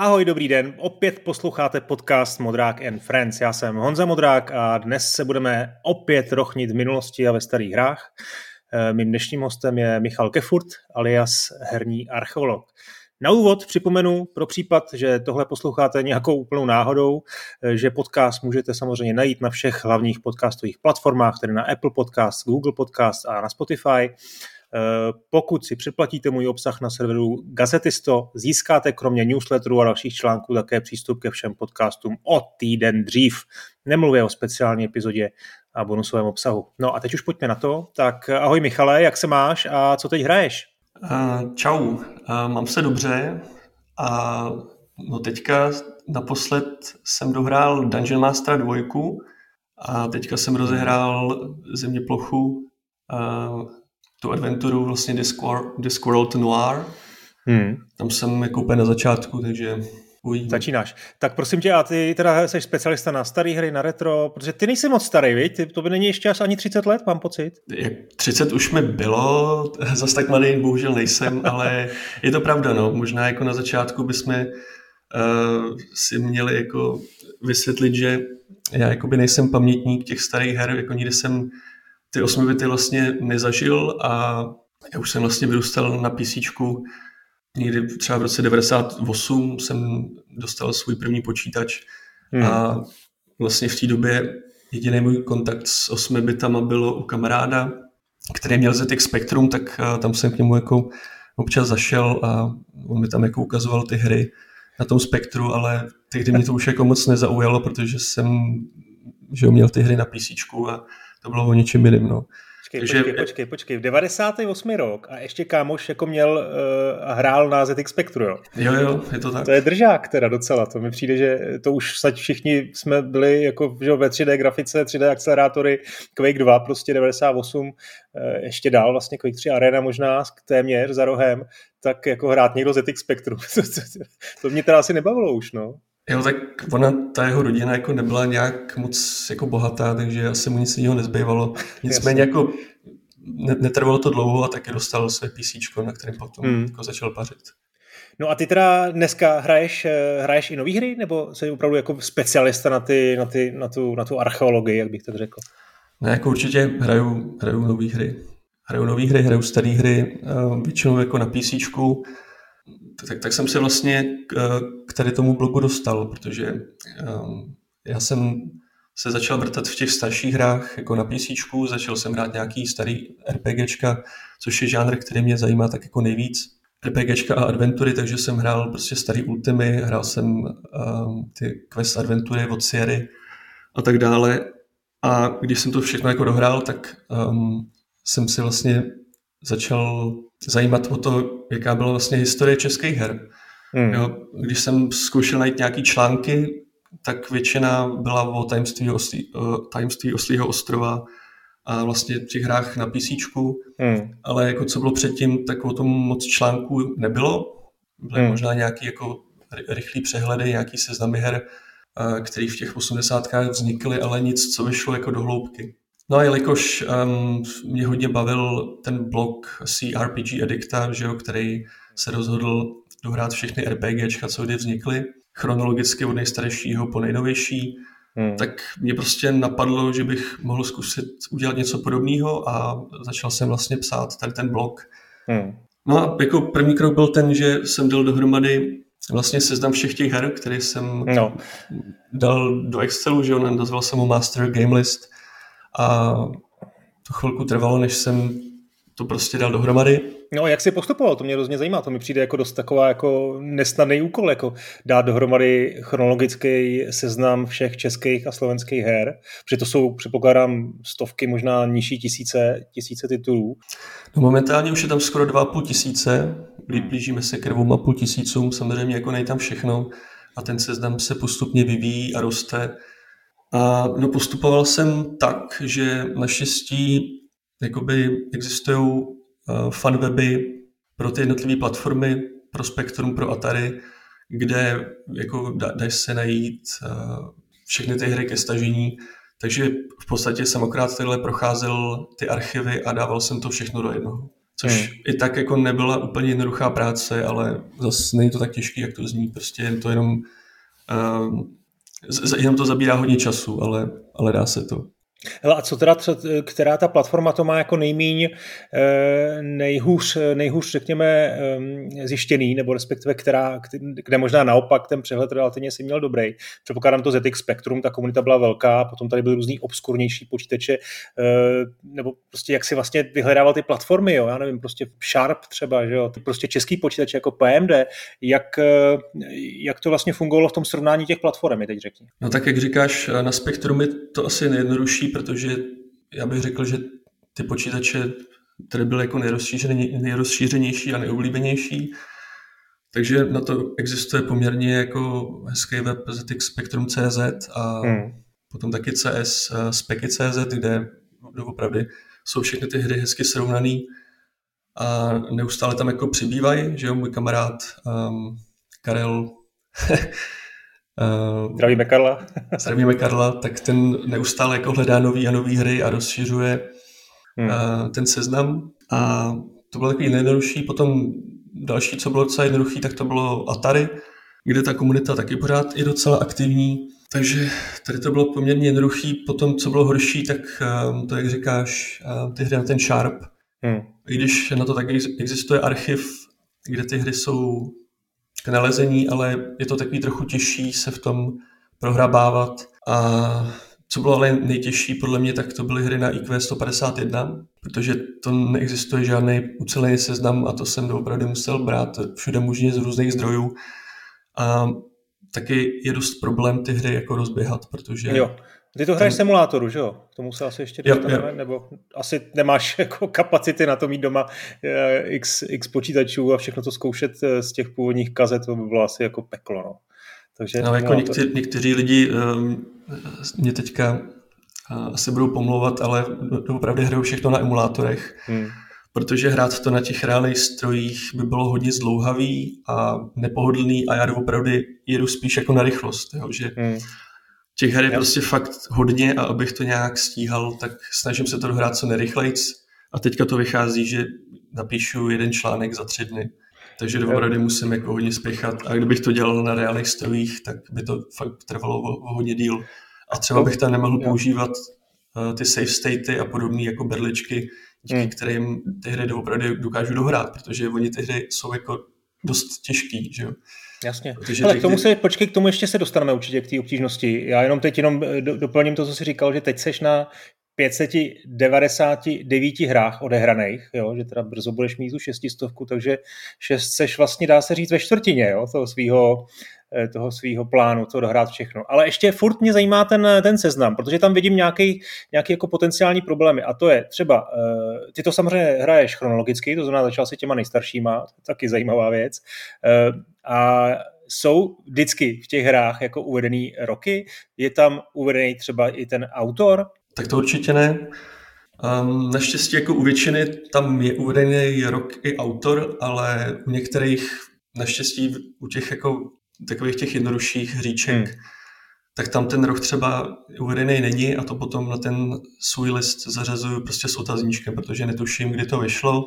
Ahoj, dobrý den. Opět posloucháte podcast Modrák and Friends. Já jsem Honza Modrák a dnes se budeme opět rochnit v minulosti a ve starých hrách. Eh, mým dnešním hostem je Michal Kefurt, alias herní archeolog. Na úvod připomenu pro případ, že tohle posloucháte nějakou úplnou náhodou, eh, že podcast můžete samozřejmě najít na všech hlavních podcastových platformách, tedy na Apple Podcast, Google Podcast a na Spotify. Eh, pokud si předplatíte můj obsah na serveru Gazetisto, získáte kromě newsletterů a dalších článků také přístup ke všem podcastům o týden dřív. Nemluvě o speciální epizodě a bonusovém obsahu. No a teď už pojďme na to. Tak ahoj Michale, jak se máš a co teď hraješ? Uh, čau, uh, mám se dobře a no teďka naposled jsem dohrál Dungeon Master 2 a teďka jsem rozehrál země plochu uh, tu adventuru vlastně Discworld, to Noir. Hmm. Tam jsem jako úplně na začátku, takže uvidíme. Začínáš. Tak prosím tě, a ty teda jsi specialista na staré hry, na retro, protože ty nejsi moc starý, viď? Ty, to by není ještě ani 30 let, mám pocit. Jak 30 už mi bylo, zase tak mladý bohužel nejsem, ale je to pravda, no. Možná jako na začátku bychom uh, si měli jako vysvětlit, že já jakoby nejsem pamětník těch starých her, jako nikdy jsem ty osmi bity vlastně nezažil a já už jsem vlastně vyrůstal na PC. Někdy třeba v roce 98 jsem dostal svůj první počítač hmm. a vlastně v té době jediný můj kontakt s osmi bitama bylo u kamaráda, který měl ZX Spectrum, tak eh, tam jsem k němu jako občas zašel a on mi tam jako ukazoval ty hry na tom spektru, ale tehdy mě to už jako moc nezaujalo, protože jsem že měl ty hry na PC a to bylo o něčem jiném. No. Počkej, Takže... počkej, počkej, počkej. V 98. rok a ještě kámoš jako měl uh, a hrál na ZX Spectru, jo? Jo, jo, je to tak. To je držák teda docela, to mi přijde, že to už snad všichni jsme byli jako že ve 3D grafice, 3D akcelerátory, Quake 2 prostě 98, uh, eh, ještě dál vlastně Quake 3 Arena možná téměř za rohem, tak jako hrát někdo ZX Spectru. to mě teda asi nebavilo už, no. Jo, tak ona, ta jeho rodina jako nebyla nějak moc jako bohatá, takže asi mu nic jiného nezbývalo. Nicméně jako netrvalo to dlouho a taky dostal své PC, na kterém potom hmm. jako začal pařit. No a ty teda dneska hraješ, eh, hraješ i nový hry, nebo jsi opravdu jako specialista na, ty, na, ty, na, tu, na tu archeologii, jak bych tak řekl? Ne, jako určitě hraju, hraju nové hry. Hraju nové hry, hraju staré hry, eh, většinou jako na PC tak, tak jsem se vlastně k, k tady tomu blogu dostal, protože um, já jsem se začal vrtat v těch starších hrách, jako na PC, začal jsem hrát nějaký starý RPGčka, což je žánr, který mě zajímá tak jako nejvíc. RPGčka a adventury, takže jsem hrál prostě starý Ultimy, hrál jsem um, ty quest adventury od Sierry a tak dále. A když jsem to všechno jako dohrál, tak um, jsem si vlastně začal zajímat o to, jaká byla vlastně historie českých her. Hmm. Jo, když jsem zkoušel najít nějaký články, tak většina byla o tajemství, oslí, tajemství Oslího ostrova a vlastně v těch hrách na PC, hmm. ale jako co bylo předtím, tak o tom moc článků nebylo. Byly hmm. možná nějaký jako rychlý přehledy, nějaký seznamy her, který v těch osmdesátkách vznikly, ale nic, co vyšlo jako do hloubky. No a jelikož um, mě hodně bavil ten blog CRPG Addicta, že jo, který se rozhodl dohrát všechny RPGčka, co kdy vznikly, chronologicky od nejstaršího po nejnovější, hmm. tak mě prostě napadlo, že bych mohl zkusit udělat něco podobného a začal jsem vlastně psát tady ten blog. Hmm. No a jako první krok byl ten, že jsem dal dohromady vlastně seznam všech těch her, které jsem no. dal do Excelu, že jo, nazval jsem mu Master Game List a to chvilku trvalo, než jsem to prostě dal dohromady. No a jak jsi postupoval? To mě hrozně zajímá. To mi přijde jako dost taková jako nesnadný úkol, jako dát dohromady chronologický seznam všech českých a slovenských her, protože to jsou, předpokládám, stovky, možná nižší tisíce, tisíce titulů. No momentálně už je tam skoro dva půl tisíce, blížíme se k dvěma půl tisícům, samozřejmě jako nejtam všechno a ten seznam se postupně vyvíjí a roste a no, postupoval jsem tak, že naštěstí jakoby existují uh, fanweby pro ty jednotlivé platformy, pro Spectrum, pro Atari, kde jako dají se najít uh, všechny ty hry ke stažení. Takže v podstatě jsem okrát takhle procházel ty archivy a dával jsem to všechno do jednoho. Což hmm. i tak jako nebyla úplně jednoduchá práce, ale zase není to tak těžký, jak to zní. Prostě je to jenom, jenom to zabírá hodně času, ale, ale dá se to. Hele, a co teda, která ta platforma to má jako nejmíň, eh, nejhůř, nejhůř řekněme, eh, zjištěný, nebo respektive která, kde možná naopak ten přehled relativně si měl dobrý. Předpokládám to ZX Spectrum, ta komunita byla velká, potom tady byly různý obskurnější počítače, eh, nebo prostě jak si vlastně vyhledával ty platformy, jo, já nevím, prostě Sharp třeba, že jo, prostě český počítače jako PMD, jak, jak to vlastně fungovalo v tom srovnání těch platform, teď řekni. No tak jak říkáš, na Spectrum je to asi nejjednodušší, protože já bych řekl, že ty počítače které byly jako nejrozšířenější a nejoblíbenější, takže na to existuje poměrně jako hezký web ZX Spectrum.cz a hmm. potom taky CS uh, Speky.cz, kde opravdu jsou všechny ty hry hezky srovnaný a neustále tam jako přibývají, že jo, můj kamarád um, Karel Zdravíme Karla. Zdravíme Karla, tak ten neustále jako hledá nový a nový hry a rozšiřuje hmm. uh, ten seznam. A to bylo takový nejjednodušší. Potom další, co bylo docela jednoduchý, tak to bylo Atari, kde ta komunita taky pořád je docela aktivní. Takže tady to bylo poměrně jednoduchý. Potom, co bylo horší, tak um, to, jak říkáš, ty hry na ten Sharp. Hmm. I když na to taky existuje archiv, kde ty hry jsou nalezení, ale je to takový trochu těžší se v tom prohrabávat. A co bylo ale nejtěžší podle mě, tak to byly hry na IQ 151, protože to neexistuje žádný ucelený seznam a to jsem opravdu musel brát všude možně z různých zdrojů. A taky je dost problém ty hry jako rozběhat, protože... Jo, ty to hraješ ten... simulátoru, že jo? K tomu se asi ještě dostaneme, jo, jo. nebo asi nemáš jako kapacity na to mít doma eh, x, x počítačů a všechno to zkoušet eh, z těch původních kazet, to by bylo asi jako peklo, no. Takže no, jako někteří, někteří lidi um, mě teďka uh, asi budou pomlouvat, ale opravdu hrajou všechno na emulátorech, hmm. protože hrát to na těch reálných strojích by bylo hodně zdlouhavý a nepohodlný a já opravdu jedu spíš jako na rychlost, jo, že hmm Těch her je prostě fakt hodně a abych to nějak stíhal, tak snažím se to dohrát co nejrychlejc a teďka to vychází, že napíšu jeden článek za tři dny. Takže doopravdy musím jako hodně spěchat a kdybych to dělal na reálných strojích, tak by to fakt trvalo o, o hodně díl. A třeba bych tam nemohl používat uh, ty save statey a podobné jako berličky, díky hmm. kterým ty hry doopravdy dokážu dohrát, protože oni ty hry jsou jako dost těžký, že jo. Jasně. Ale k tomu se, počkej, k tomu ještě se dostaneme určitě k té obtížnosti. Já jenom teď jenom eh, do, doplním to, co jsi říkal, že teď seš na 599 hrách odehraných, jo, že teda brzo budeš mít tu šestistovku, takže šest seš vlastně, dá se říct, ve čtvrtině jo, toho svého eh, toho svého plánu, to dohrát všechno. Ale ještě furt mě zajímá ten, ten seznam, protože tam vidím nějaký, nějaký jako potenciální problémy a to je třeba, ty to samozřejmě hraješ chronologicky, to znamená začal si těma nejstaršíma, taky zajímavá věc, a jsou vždycky v těch hrách jako uvedený roky? Je tam uvedený třeba i ten autor? Tak to určitě ne. Um, naštěstí jako u většiny tam je uvedený rok i autor, ale u některých naštěstí u těch jako takových těch jednodušších hříček, hmm. tak tam ten rok třeba uvedený není a to potom na ten svůj list zařazuju prostě s otazníčkem, protože netuším, kdy to vyšlo.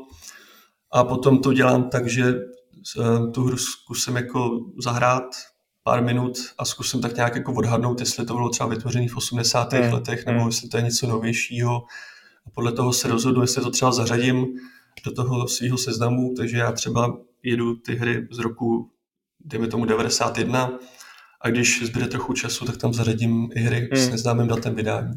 A potom to dělám tak, že tu hru zkusím jako zahrát pár minut a zkusím tak nějak jako odhadnout, jestli to bylo třeba vytvořené v 80. Mm. letech, nebo mm. jestli to je něco novějšího. A podle toho se rozhodu, jestli to třeba zařadím do toho svého seznamu, takže já třeba jedu ty hry z roku, dejme tomu 91, a když zbyde trochu času, tak tam zařadím i hry mm. s neznámým datem vydání.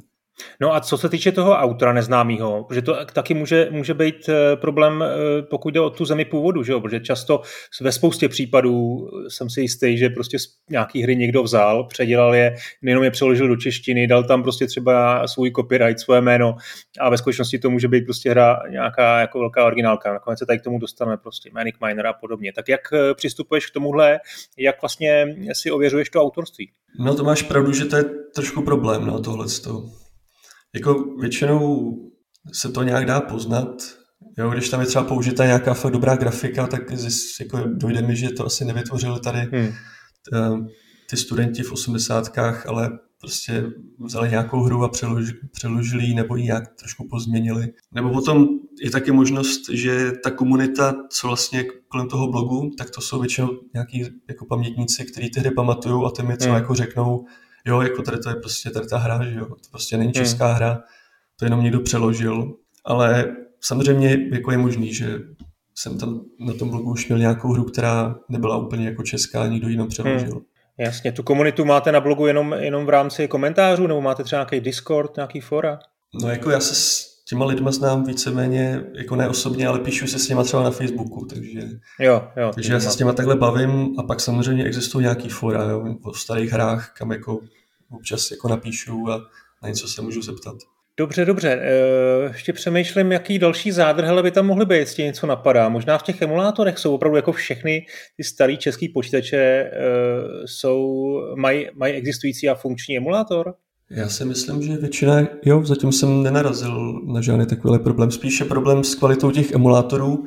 No a co se týče toho autora neznámého, protože to taky může, může být eh, problém, eh, pokud jde o tu zemi původu, že jo? protože často ve spoustě případů jsem si jistý, že prostě nějaký hry někdo vzal, předělal je, nejenom je přeložil do češtiny, dal tam prostě třeba svůj copyright, své jméno a ve skutečnosti to může být prostě hra nějaká jako velká originálka. Nakonec se tady k tomu dostaneme prostě Manic Miner a podobně. Tak jak eh, přistupuješ k tomuhle, jak vlastně si ověřuješ to autorství? No to máš pravdu, že to je trošku problém, no tohle. Jako většinou se to nějak dá poznat. Jo, když tam je třeba použita nějaká fakt dobrá grafika, tak zjist, jako dojde mi, že to asi nevytvořili tady hmm. ty studenti v osmdesátkách, ale prostě vzali nějakou hru a přeložili, přeložili nebo ji nějak trošku pozměnili. Nebo potom je taky možnost, že ta komunita, co vlastně kolem toho blogu, tak to jsou většinou nějaký jako pamětníci, kteří ty hry pamatují a ty mi třeba hmm. jako řeknou, jo, jako tady to je prostě tady ta hra, že jo, to prostě není hmm. česká hmm. hra, to jenom někdo přeložil, ale samozřejmě jako je možný, že jsem tam na tom blogu už měl nějakou hru, která nebyla úplně jako česká, nikdo jinou přeložil. Hmm. Jasně, tu komunitu máte na blogu jenom, jenom v rámci komentářů, nebo máte třeba nějaký Discord, nějaký fora? No jako já se těma lidma znám víceméně, jako ne osobně, ale píšu se s nimi třeba na Facebooku, takže, jo, jo, takže já se s těma takhle bavím a pak samozřejmě existují nějaký fora jo, o starých hrách, kam jako občas jako napíšu a na něco se můžu zeptat. Dobře, dobře. Eh, ještě přemýšlím, jaký další zádrhele by tam mohly být, jestli něco napadá. Možná v těch emulátorech jsou opravdu jako všechny ty starý český počítače eh, jsou, mají, mají existující a funkční emulátor? Já si myslím, že většina, jo, zatím jsem nenarazil na žádný takový problém. Spíše problém s kvalitou těch emulátorů.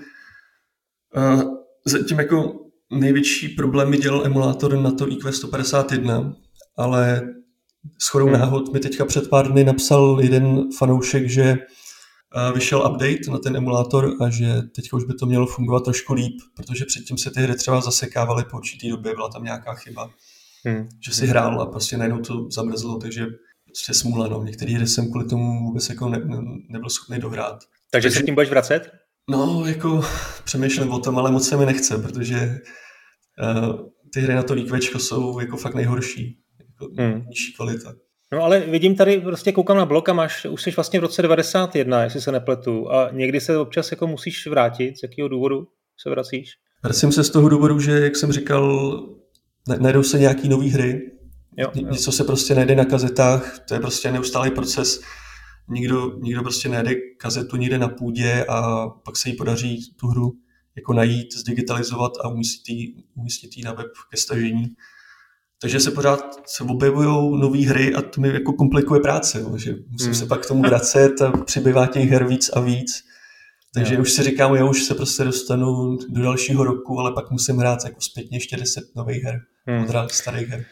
Zatím jako největší problém mi dělal emulátor na to IQ 151, ale chodou hmm. náhod mi teďka před pár dny napsal jeden fanoušek, že vyšel update na ten emulátor a že teďka už by to mělo fungovat trošku líp, protože předtím se ty hry třeba zasekávaly po určitý době, byla tam nějaká chyba, hmm. že si hrál a prostě najednou to zamrzlo, takže prostě smůla, no. Některé hry jsem kvůli tomu vůbec jako ne, ne, nebyl schopný dohrát. Takže, se tím budeš vracet? No, jako přemýšlím o tom, ale moc se mi nechce, protože uh, ty hry na to IQ jsou jako fakt nejhorší hmm. nižší kvalita. No ale vidím tady, prostě koukám na blok a máš, už jsi vlastně v roce 91, jestli se nepletu, a někdy se občas jako musíš vrátit, z jakého důvodu se vracíš? Vracím se z toho důvodu, že, jak jsem říkal, najdou se nějaký nové hry, jo, jo. něco se prostě najde na kazetách, to je prostě neustálý proces, nikdo, nikdo prostě najde kazetu někde na půdě a pak se jí podaří tu hru jako najít, zdigitalizovat a umístit ji na web ke stažení. Takže se pořád se objevují nové hry a to mi jako komplikuje práci, jo, že musím hmm. se pak k tomu vracet a přibývá těch her víc a víc. Takže jo. už si říkám, já už se prostě dostanu do dalšího roku, ale pak musím hrát jako zpětně ještě 10 nových her, hmm. od starých her.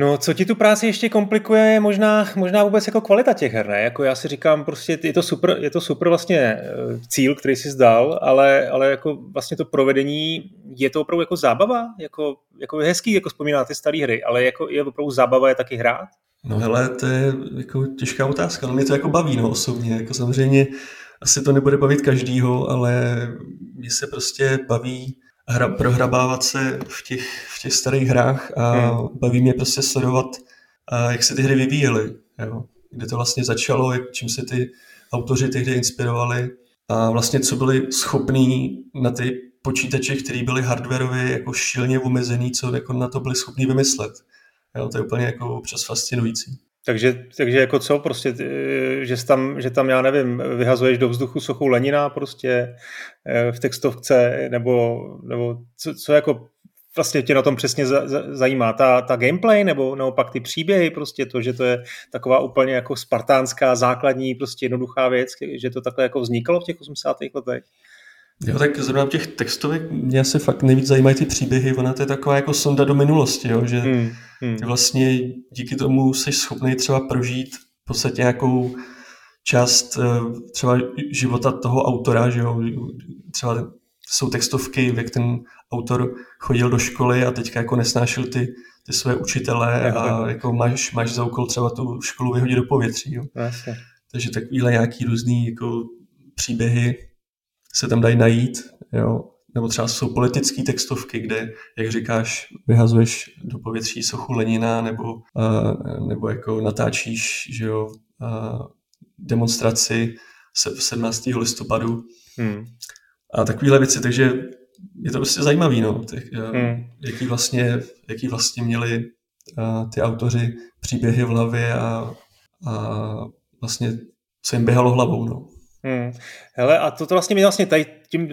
No, co ti tu práci ještě komplikuje, je možná, možná vůbec jako kvalita těch her, ne? Jako já si říkám, prostě je to super, je to super vlastně eh, cíl, který jsi zdal, ale, ale jako vlastně to provedení, je to opravdu jako zábava? Jako, jako hezký jako vzpomínat ty staré hry, ale jako je opravdu zábava je taky hrát? No hele, to je jako těžká otázka, no mě to jako baví, no osobně, jako samozřejmě asi to nebude bavit každýho, ale mě se prostě baví hra, prohrabávat se v těch, v těch starých hrách a hmm. baví mě prostě sledovat, a jak se ty hry vyvíjely, jo? kde to vlastně začalo, jak, čím se ty autoři tehdy inspirovali a vlastně co byli schopní na ty počítače, které byly hardwareově jako šíleně omezený, co jako na to byli schopni vymyslet. Jo, to je úplně jako občas fascinující. Takže, takže jako co, prostě, že tam, že tam, já nevím, vyhazuješ do vzduchu sochu Lenina prostě eh, v textovce, nebo, nebo co, co jako vlastně tě na tom přesně zajímá? Ta, ta gameplay nebo naopak ty příběhy, prostě to, že to je taková úplně jako spartánská, základní, prostě jednoduchá věc, že to takhle jako vznikalo v těch 80. letech? Jo, tak zrovna těch textovek mě se fakt nejvíc zajímají ty příběhy, ona to je taková jako sonda do minulosti, jo, že hmm, hmm. vlastně díky tomu jsi schopný třeba prožít v podstatě nějakou část eh, třeba života toho autora, že jo, třeba jsou textovky, jak ten autor chodil do školy a teďka jako nesnášel ty, ty své učitele a jako máš, máš za úkol třeba tu školu vyhodit do povětří. Jo. Takže takovýhle nějaký různý jako příběhy se tam dají najít, jo. Nebo třeba jsou politické textovky, kde, jak říkáš, vyhazuješ do povětří sochu Lenina, nebo, uh, nebo jako natáčíš, že jo, uh, demonstraci 17. listopadu. Hmm. A takovéhle věci, takže je to prostě zajímavý, no, těch, hmm. jaký, vlastně, jaký vlastně měli uh, ty autoři příběhy v hlavě a, a vlastně co jim běhalo hlavou, no. Hmm. Hele, a toto vlastně my vlastně tady tím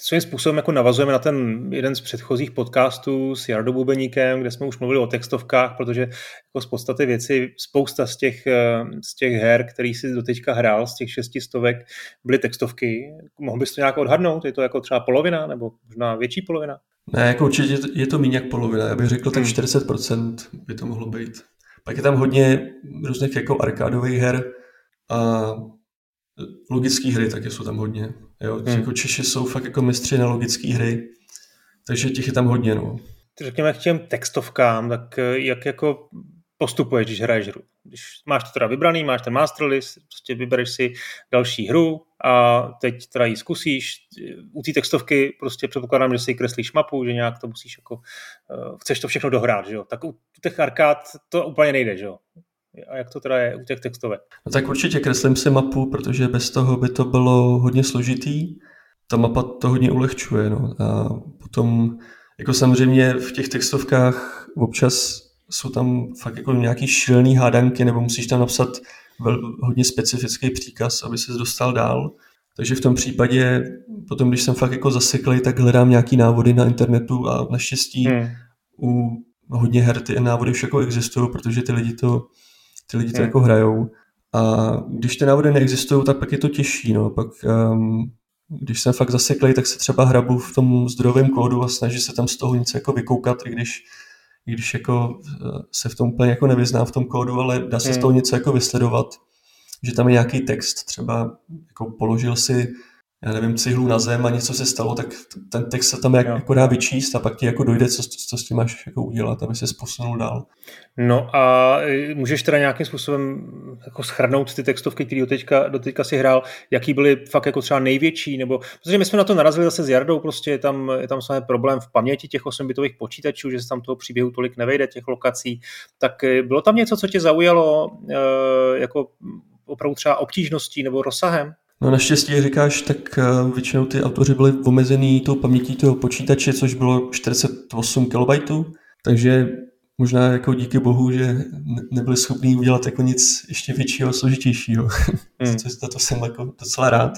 svým způsobem jako navazujeme na ten jeden z předchozích podcastů s Jardou Bubeníkem, kde jsme už mluvili o textovkách, protože jako z podstaty věci spousta z těch, eh, z těch her, který si doteďka hrál, z těch šestistovek, byly textovky. Mohl bys to nějak odhadnout? Je to jako třeba polovina nebo možná větší polovina? Ne, jako určitě je to méně jak polovina. Já bych řekl tak 40% hmm. by to mohlo být. Pak je tam hodně různých jako arkádových her a logické hry taky jsou tam hodně. Jo? Hmm. Jako Češi jsou fakt jako mistři na logické hry, takže těch je tam hodně. No. Řekněme k těm textovkám, tak jak jako postupuješ, když hraješ hru. Když máš to teda vybraný, máš ten master list, prostě vybereš si další hru a teď teda ji zkusíš. U té textovky prostě předpokládám, že si kreslíš mapu, že nějak to musíš jako, uh, chceš to všechno dohrát, že jo. Tak u těch arkád to úplně nejde, že jo. A jak to teda je u těch textovek? No tak určitě kreslím si mapu, protože bez toho by to bylo hodně složitý. Ta mapa to hodně ulehčuje. No. A potom, jako samozřejmě v těch textovkách občas jsou tam fakt jako nějaký šílený hádanky, nebo musíš tam napsat vel, hodně specifický příkaz, aby se dostal dál. Takže v tom případě, potom když jsem fakt jako zaseklý, tak hledám nějaký návody na internetu a naštěstí hmm. u hodně her ty návody už jako existují, protože ty lidi to, ty lidi to hmm. jako hrajou. A když ty návody neexistují, tak pak je to těžší. No. Pak, um, když jsem fakt zaseklý, tak se třeba hrabu v tom zdrojovém kódu a snaží se tam z toho něco jako vykoukat, i když i když jako eh, se v tom úplně jako nevyznám v tom kódu, ale dá se hmm. z toho něco jako vysledovat, že tam je nějaký text, třeba jako položil si já nevím, cihlu na zem a něco se stalo, tak ten text se tam jak, jako dá vyčíst a pak ti jako dojde, co, co s tím máš jako udělat, aby se posunul dál. No a e, můžeš teda nějakým způsobem jako schrnout ty textovky, které doteďka, doteďka si hrál, jaký byly fakt jako třeba největší, nebo protože my jsme na to narazili zase s Jardou, prostě je tam, je tam samozřejmě problém v paměti těch 8-bitových počítačů, že se tam toho příběhu tolik nevejde, těch lokací, tak e, bylo tam něco, co tě zaujalo e, jako opravdu třeba obtížností nebo rozsahem? No naštěstí, jak říkáš, tak eh, většinou ty autoři byli omezený tou pamětí toho počítače, což bylo 48 KB, takže možná jako díky bohu, že nebyli schopni udělat jako nic ještě většího a složitějšího. Hmm. to, to jsem jako docela rád.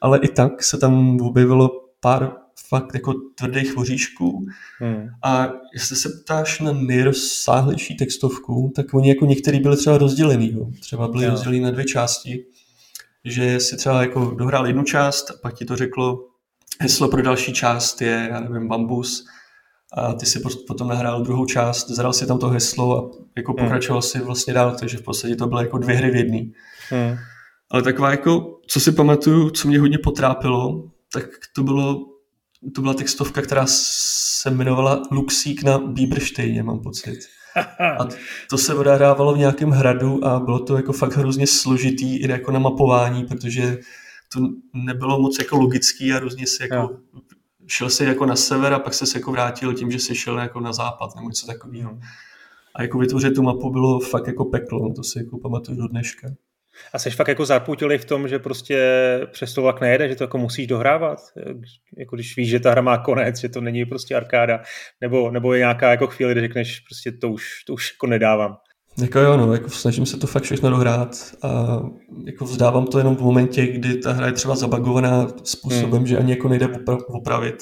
Ale i tak se tam objevilo pár fakt jako tvrdých voříšků. Hmm. A jestli se ptáš na nejrozsáhlejší textovku, tak oni jako některý byli třeba rozdělený. Jo. Třeba byly rozděleny na dvě části že si třeba jako dohrál jednu část a pak ti to řeklo, heslo pro další část je, já nevím, bambus a ty si potom nahrál druhou část, zadal si tam to heslo a jako hmm. pokračoval si vlastně dál, takže v podstatě to bylo jako dvě hry v jedné. Hmm. Ale taková jako, co si pamatuju, co mě hodně potrápilo, tak to bylo, to byla textovka, která se jmenovala Luxík na Biebersteině, mám pocit. A to se odehrávalo v nějakém hradu a bylo to jako fakt hrozně složitý i jako na mapování, protože to nebylo moc jako logický a různě si jako jo. šel si jako na sever a pak se jako vrátil tím, že si šel jako na západ nebo něco takového. A jako vytvořit tu mapu bylo fakt jako peklo, to si jako pamatuju do dneška. A jsi fakt jako zaputilý v tom, že prostě přes to vlak nejede, že to jako musíš dohrávat? Jako když víš, že ta hra má konec, že to není prostě arkáda, nebo, nebo je nějaká jako chvíli, kdy řekneš prostě to už, to už jako nedávám. Jako jo, no, jako snažím se to fakt všechno dohrát a jako vzdávám to jenom v momentě, kdy ta hra je třeba zabagovaná způsobem, hmm. že ani jako nejde opravit.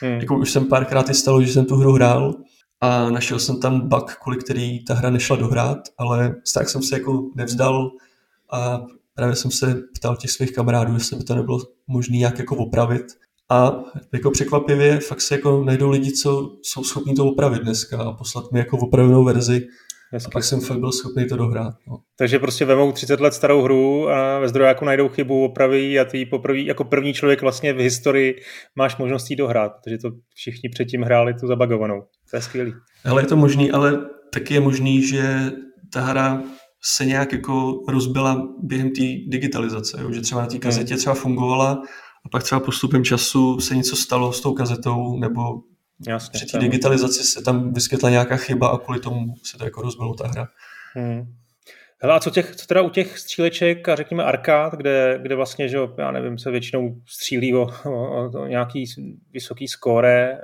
Hmm. Jako už jsem párkrát i stalo, že jsem tu hru hrál a našel jsem tam bug, kvůli který ta hra nešla dohrát, ale tak jsem se jako nevzdal a právě jsem se ptal těch svých kamarádů, jestli by to nebylo možné nějak jako opravit. A jako překvapivě fakt se jako najdou lidi, co jsou schopni to opravit dneska a poslat mi jako opravenou verzi. Hezky. A pak jsem fakt byl schopný to dohrát. No. Takže prostě vemou 30 let starou hru a ve zdrojáku najdou chybu, opraví a ty poprvý, jako první člověk vlastně v historii máš možnost jí dohrát, protože to všichni předtím hráli tu zabagovanou. To je skvělý. Ale je to možný, ale taky je možný, že ta hra se nějak jako rozbila během té digitalizace, jo? že třeba na té kazetě hmm. třeba fungovala a pak třeba postupem času se něco stalo s tou kazetou nebo Jasně, při té digitalizaci se tam vyskytla nějaká chyba a kvůli tomu se to jako rozbilo ta hra. Hmm. Hele, a co, těch, co teda u těch stříleček a řekněme arkád, kde, kde vlastně, že já nevím, se většinou střílí o, o, o nějaký vysoký skóre, eh,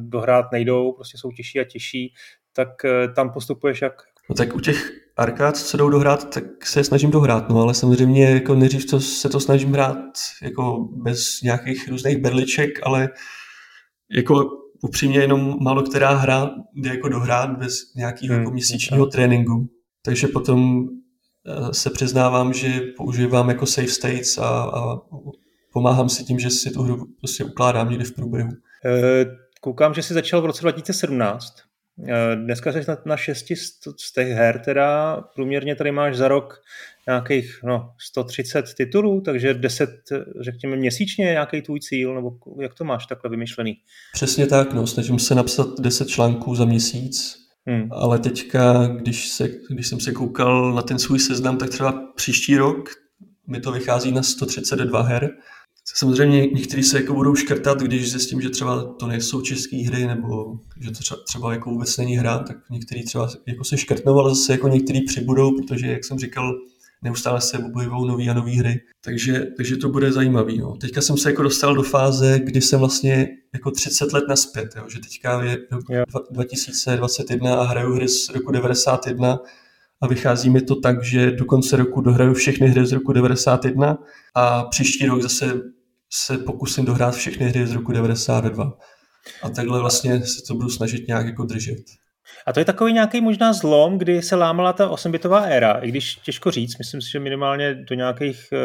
dohrát nejdou, prostě jsou těžší a těžší, tak eh, tam postupuješ jak? No tak u těch arkád, co jdou dohrát, tak se snažím dohrát, no ale samozřejmě jako nejdřív to, se to snažím hrát jako bez nějakých různých berliček, ale jako upřímně jenom málo která hra jde jako dohrát bez nějakého hmm. jako měsíčního tréninku. Takže potom eh, se přiznávám, že používám jako save states a, a pomáhám si tím, že si tu hru prostě ukládám někde v průběhu. Eh, koukám, že jsi začal v roce 2017. Eh, dneska jsi na, na šesti z těch her, teda průměrně tady máš za rok nějakých no, 130 titulů, takže 10, řekněme, měsíčně nějaký tvůj cíl, nebo jak to máš takhle vymyšlený? Přesně tak, no, snažím se napsat 10 článků za měsíc, hmm. ale teďka, když, se, když jsem se koukal na ten svůj seznam, tak třeba příští rok mi to vychází na 132 her, Samozřejmě někteří se jako budou škrtat, když zjistím, že třeba to nejsou české hry, nebo že to třeba, třeba jako vůbec není hra, tak někteří třeba jako se škrtnou, ale zase jako někteří přibudou, protože, jak jsem říkal, neustále se objevují nové a nové hry, takže, takže to bude zajímavý. No. Teďka jsem se jako dostal do fáze, kdy jsem vlastně jako 30 let naspět, jo, že teďka je rok 2021 a hraju hry z roku 91 a vychází mi to tak, že do konce roku dohraju všechny hry z roku 91 a příští rok zase se pokusím dohrát všechny hry z roku 92. A takhle vlastně se to budu snažit nějak jako držet. A to je takový nějaký možná zlom, kdy se lámala ta 8-bitová éra, i když těžko říct, myslím si, že minimálně do nějakých eh,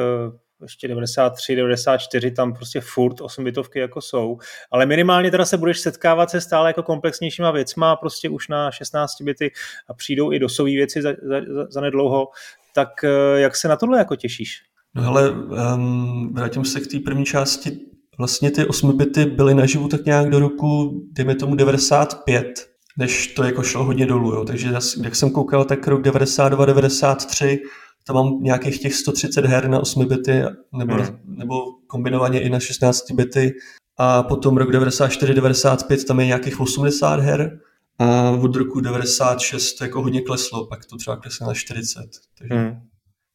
ještě 93, 94, tam prostě furt 8 bitovky jako jsou, ale minimálně teda se budeš setkávat se stále jako komplexnějšíma věcma, prostě už na 16 bity a přijdou i dosové věci za, za, za nedlouho, tak eh, jak se na tohle jako těšíš? No hele, um, vrátím se k té první části. Vlastně ty 8 bity byly naživu tak nějak do roku, dejme tomu 95, než to jako šlo hodně dolů. Jo. Takže jak jsem koukal, tak rok 92, 93, tam mám nějakých těch 130 her na 8 bity, nebo, hmm. nebo kombinovaně i na 16 bity. A potom rok 94, 95, tam je nějakých 80 her. A od roku 96 to jako hodně kleslo, pak to třeba kleslo na 40. Takže hmm.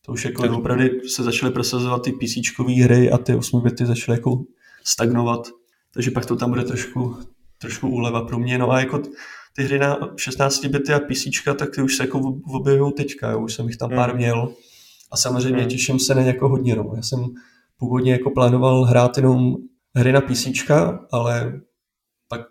To už jako opravdu se začaly prosazovat ty PC hry a ty 8 bity začaly jako stagnovat. Takže pak to tam bude trošku, trošku úleva pro mě. No a jako ty hry na 16 bity a PC, tak ty už se jako objevují teďka, jo. už jsem jich tam pár hmm. měl. A samozřejmě hmm. těším se na jako hodně. No. Já jsem původně jako plánoval hrát jenom hry na PC, ale pak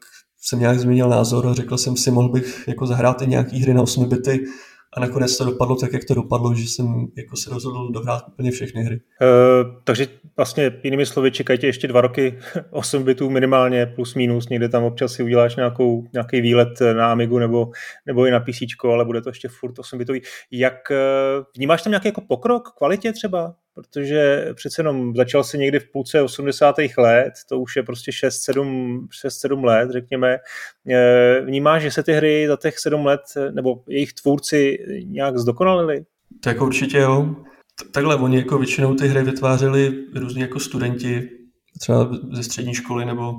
jsem nějak změnil názor a řekl jsem si, mohl bych jako zahrát i nějaký hry na 8 bity, a nakonec to dopadlo tak, jak to dopadlo, že jsem jako se rozhodl dohrát úplně všechny hry. Uh, takže vlastně jinými slovy čekajte ještě dva roky, 8 bitů minimálně, plus minus, někde tam občas si uděláš nějakou, nějaký výlet na Amigu nebo, nebo i na PC, ale bude to ještě furt 8 bitový. Jak uh, vnímáš tam nějaký jako pokrok, kvalitě třeba? Protože přece jenom začal se někdy v půlce 80. let, to už je prostě 6-7 let, řekněme. Eh, vnímáš, že se ty hry za těch 7 let, nebo jejich tvůrci nějak zdokonalili? Tak určitě jo. Takhle oni jako většinou ty hry vytvářeli různě jako studenti, třeba ze střední školy nebo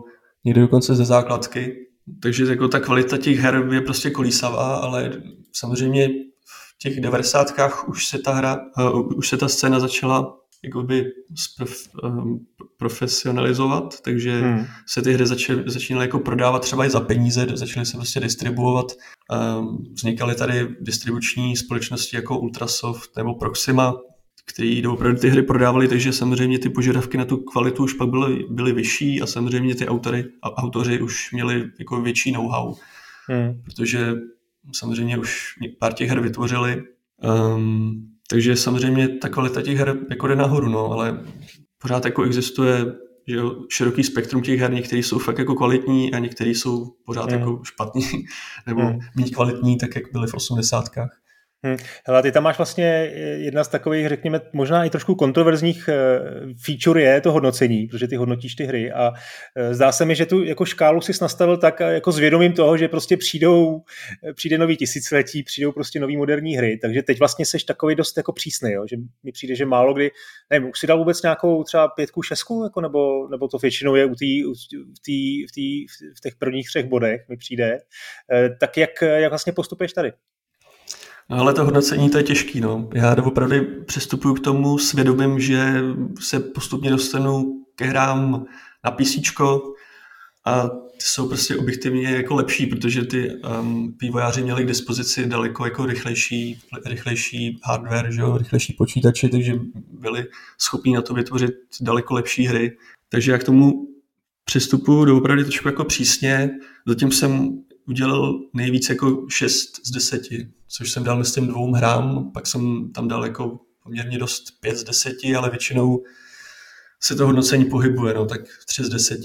někdy dokonce ze základky. Takže jako ta kvalita těch her je prostě kolísavá, ale samozřejmě těch devadesátkách už se ta hra, uh, už se ta scéna začala jakoby prof, um, profesionalizovat, takže hmm. se ty hry začaly, začínaly jako prodávat třeba i za peníze, začaly se prostě distribuovat. Um, vznikaly tady distribuční společnosti jako Ultrasoft nebo Proxima, který opravdu ty hry prodávali, takže samozřejmě ty požadavky na tu kvalitu už pak byly, byly vyšší a samozřejmě ty autory, a autoři už měli jako větší know-how, hmm. protože samozřejmě už pár těch her vytvořili, um, takže samozřejmě ta kvalita těch her jako jde nahoru, no, ale pořád jako existuje že jo, široký spektrum těch her, některé jsou fakt jako kvalitní a některé jsou pořád mm. jako špatní nebo mm. méně kvalitní, tak jak byly v osmdesátkách. Hmm. Hele, ty tam máš vlastně eh, jedna z takových, řekněme, možná i trošku kontroverzních eh, feature je to hodnocení, protože ty hodnotíš ty hry a eh, zdá se mi, že tu jako škálu si nastavil tak jako s vědomím toho, že prostě přijdou, přijde nový tisíciletí, přijdou prostě nový moderní hry, takže teď vlastně seš takový dost jako přísný, jo? že mi přijde, že málo kdy, nevím, už si dal vůbec nějakou třeba pětku, šestku, jako, nebo, nebo to většinou je u tý, v, tý, v, tý, v těch prvních třech bodech, mi přijde, tak jak, jak vlastně postupuješ tady? Ale to hodnocení to je těžký. No. Já opravdu přistupuji k tomu svědomím, že se postupně dostanu ke hrám na PC a ty jsou prostě objektivně jako lepší, protože ty um, vývojáři měli k dispozici daleko jako rychlejší, rychlejší hardware, že jo, rychlejší počítače, takže byli schopni na to vytvořit daleko lepší hry. Takže já k tomu přistupuji do opravdu trošku jako přísně. Zatím jsem udělal nejvíc jako 6 z 10, což jsem dal myslím dvou hrám, pak jsem tam dal jako poměrně dost 5 z 10, ale většinou se to hodnocení pohybuje, no, tak 3 z 10,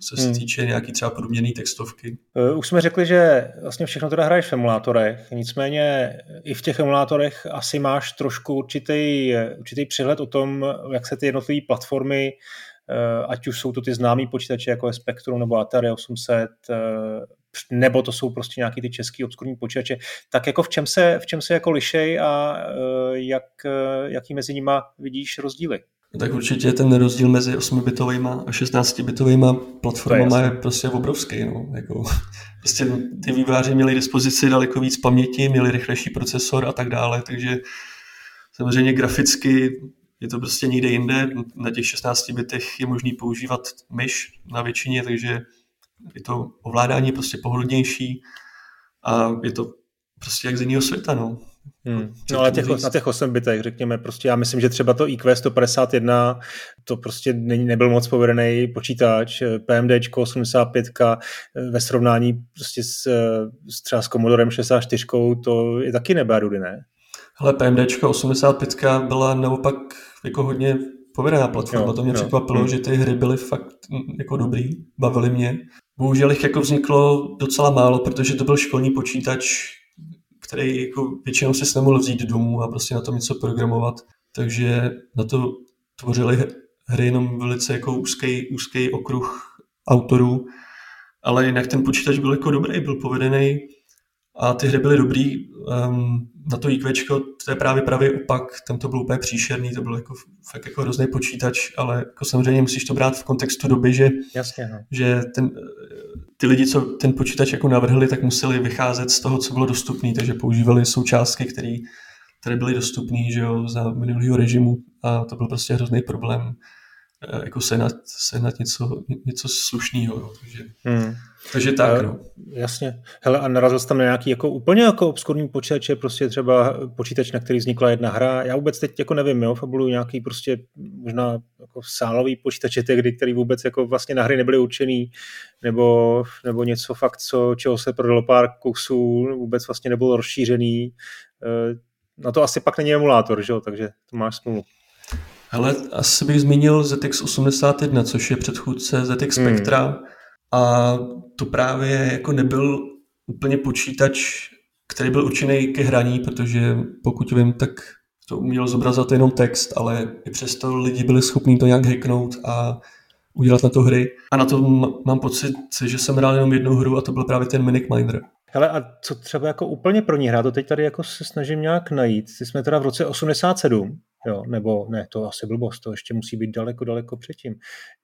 co se hmm. týče nějaký třeba podobněný textovky. Uh, už jsme řekli, že vlastně všechno teda hraješ v emulátorech, nicméně i v těch emulátorech asi máš trošku určitý, určitý přehled o tom, jak se ty jednotlivé platformy, uh, ať už jsou to ty známý počítače, jako je Spectrum nebo Atari 800, uh, nebo to jsou prostě nějaký ty český obskurní počítače, tak jako v čem se, v čem se jako lišej a jak, jaký mezi nima vidíš rozdíly? No tak určitě ten rozdíl mezi 8-bitovými a 16-bitovými platformami je, je prostě obrovský. No. Jako, prostě ty výváři měli dispozici daleko víc paměti, měli rychlejší procesor a tak dále, takže samozřejmě graficky je to prostě někde jinde. Na těch 16 bitech je možný používat myš na většině, takže je to ovládání prostě pohodlnější a je to prostě jak z jiného světa. No. Hmm. No ale těch, na těch 8 bitech, řekněme, prostě já myslím, že třeba to IQ 151, to prostě ne, nebyl moc povedený počítač, PMD 85 ve srovnání prostě s, s třeba s Commodorem 64, to je taky nebárudy, ne? Hele, PMD 85 byla naopak jako hodně povedená platforma, jo, to mě jo. překvapilo, hmm. že ty hry byly fakt mm, jako dobrý, bavily mě. Bohužel jich jako vzniklo docela málo, protože to byl školní počítač, který jako většinou si nemohl vzít domů a prostě na tom něco programovat. Takže na to tvořili hry jenom velice jako úzký, úzký okruh autorů, ale jinak ten počítač byl jako dobrý, byl povedený a ty hry byly dobrý. Um, na to IQ, to je právě pravý opak, tam to bylo úplně příšerný, to byl jako fakt jako hrozný počítač, ale jako samozřejmě musíš to brát v kontextu doby, že, Jasně, no. že ten, ty lidi, co ten počítač jako navrhli, tak museli vycházet z toho, co bylo dostupné, takže používali součástky, které které byly dostupné za minulého režimu a to byl prostě hrozný problém jako sehnat, sehnat něco, něco slušného. Takže, hmm. takže tak, no. Jasně. Hele, a narazil jsi tam na nějaký jako úplně jako obskurní počítač, prostě třeba počítač, na který vznikla jedna hra. Já vůbec teď jako nevím, jo, fabuluju nějaký prostě možná jako sálový počítače tehdy, který vůbec jako vlastně na hry nebyly určený, nebo, nebo něco fakt, co, čeho se prodalo pár kusů, vůbec vlastně nebylo rozšířený. Eh, na to asi pak není emulátor, že jo, takže to máš smůlu. Hele, asi bych zmínil ZX 81, což je předchůdce ZX hmm. Spectra hmm. a to právě jako nebyl úplně počítač, který byl určený ke hraní, protože pokud vím, tak to uměl zobrazovat jenom text, ale i přesto lidi byli schopni to nějak hacknout a udělat na to hry. A na to mám pocit, že jsem hrál jenom jednu hru a to byl právě ten Minic Minder. Hele, a co třeba jako úplně pro ní hrát, to teď tady jako se snažím nějak najít. Ty jsme teda v roce 87, jo, nebo ne, to asi blbost, to ještě musí být daleko, daleko předtím.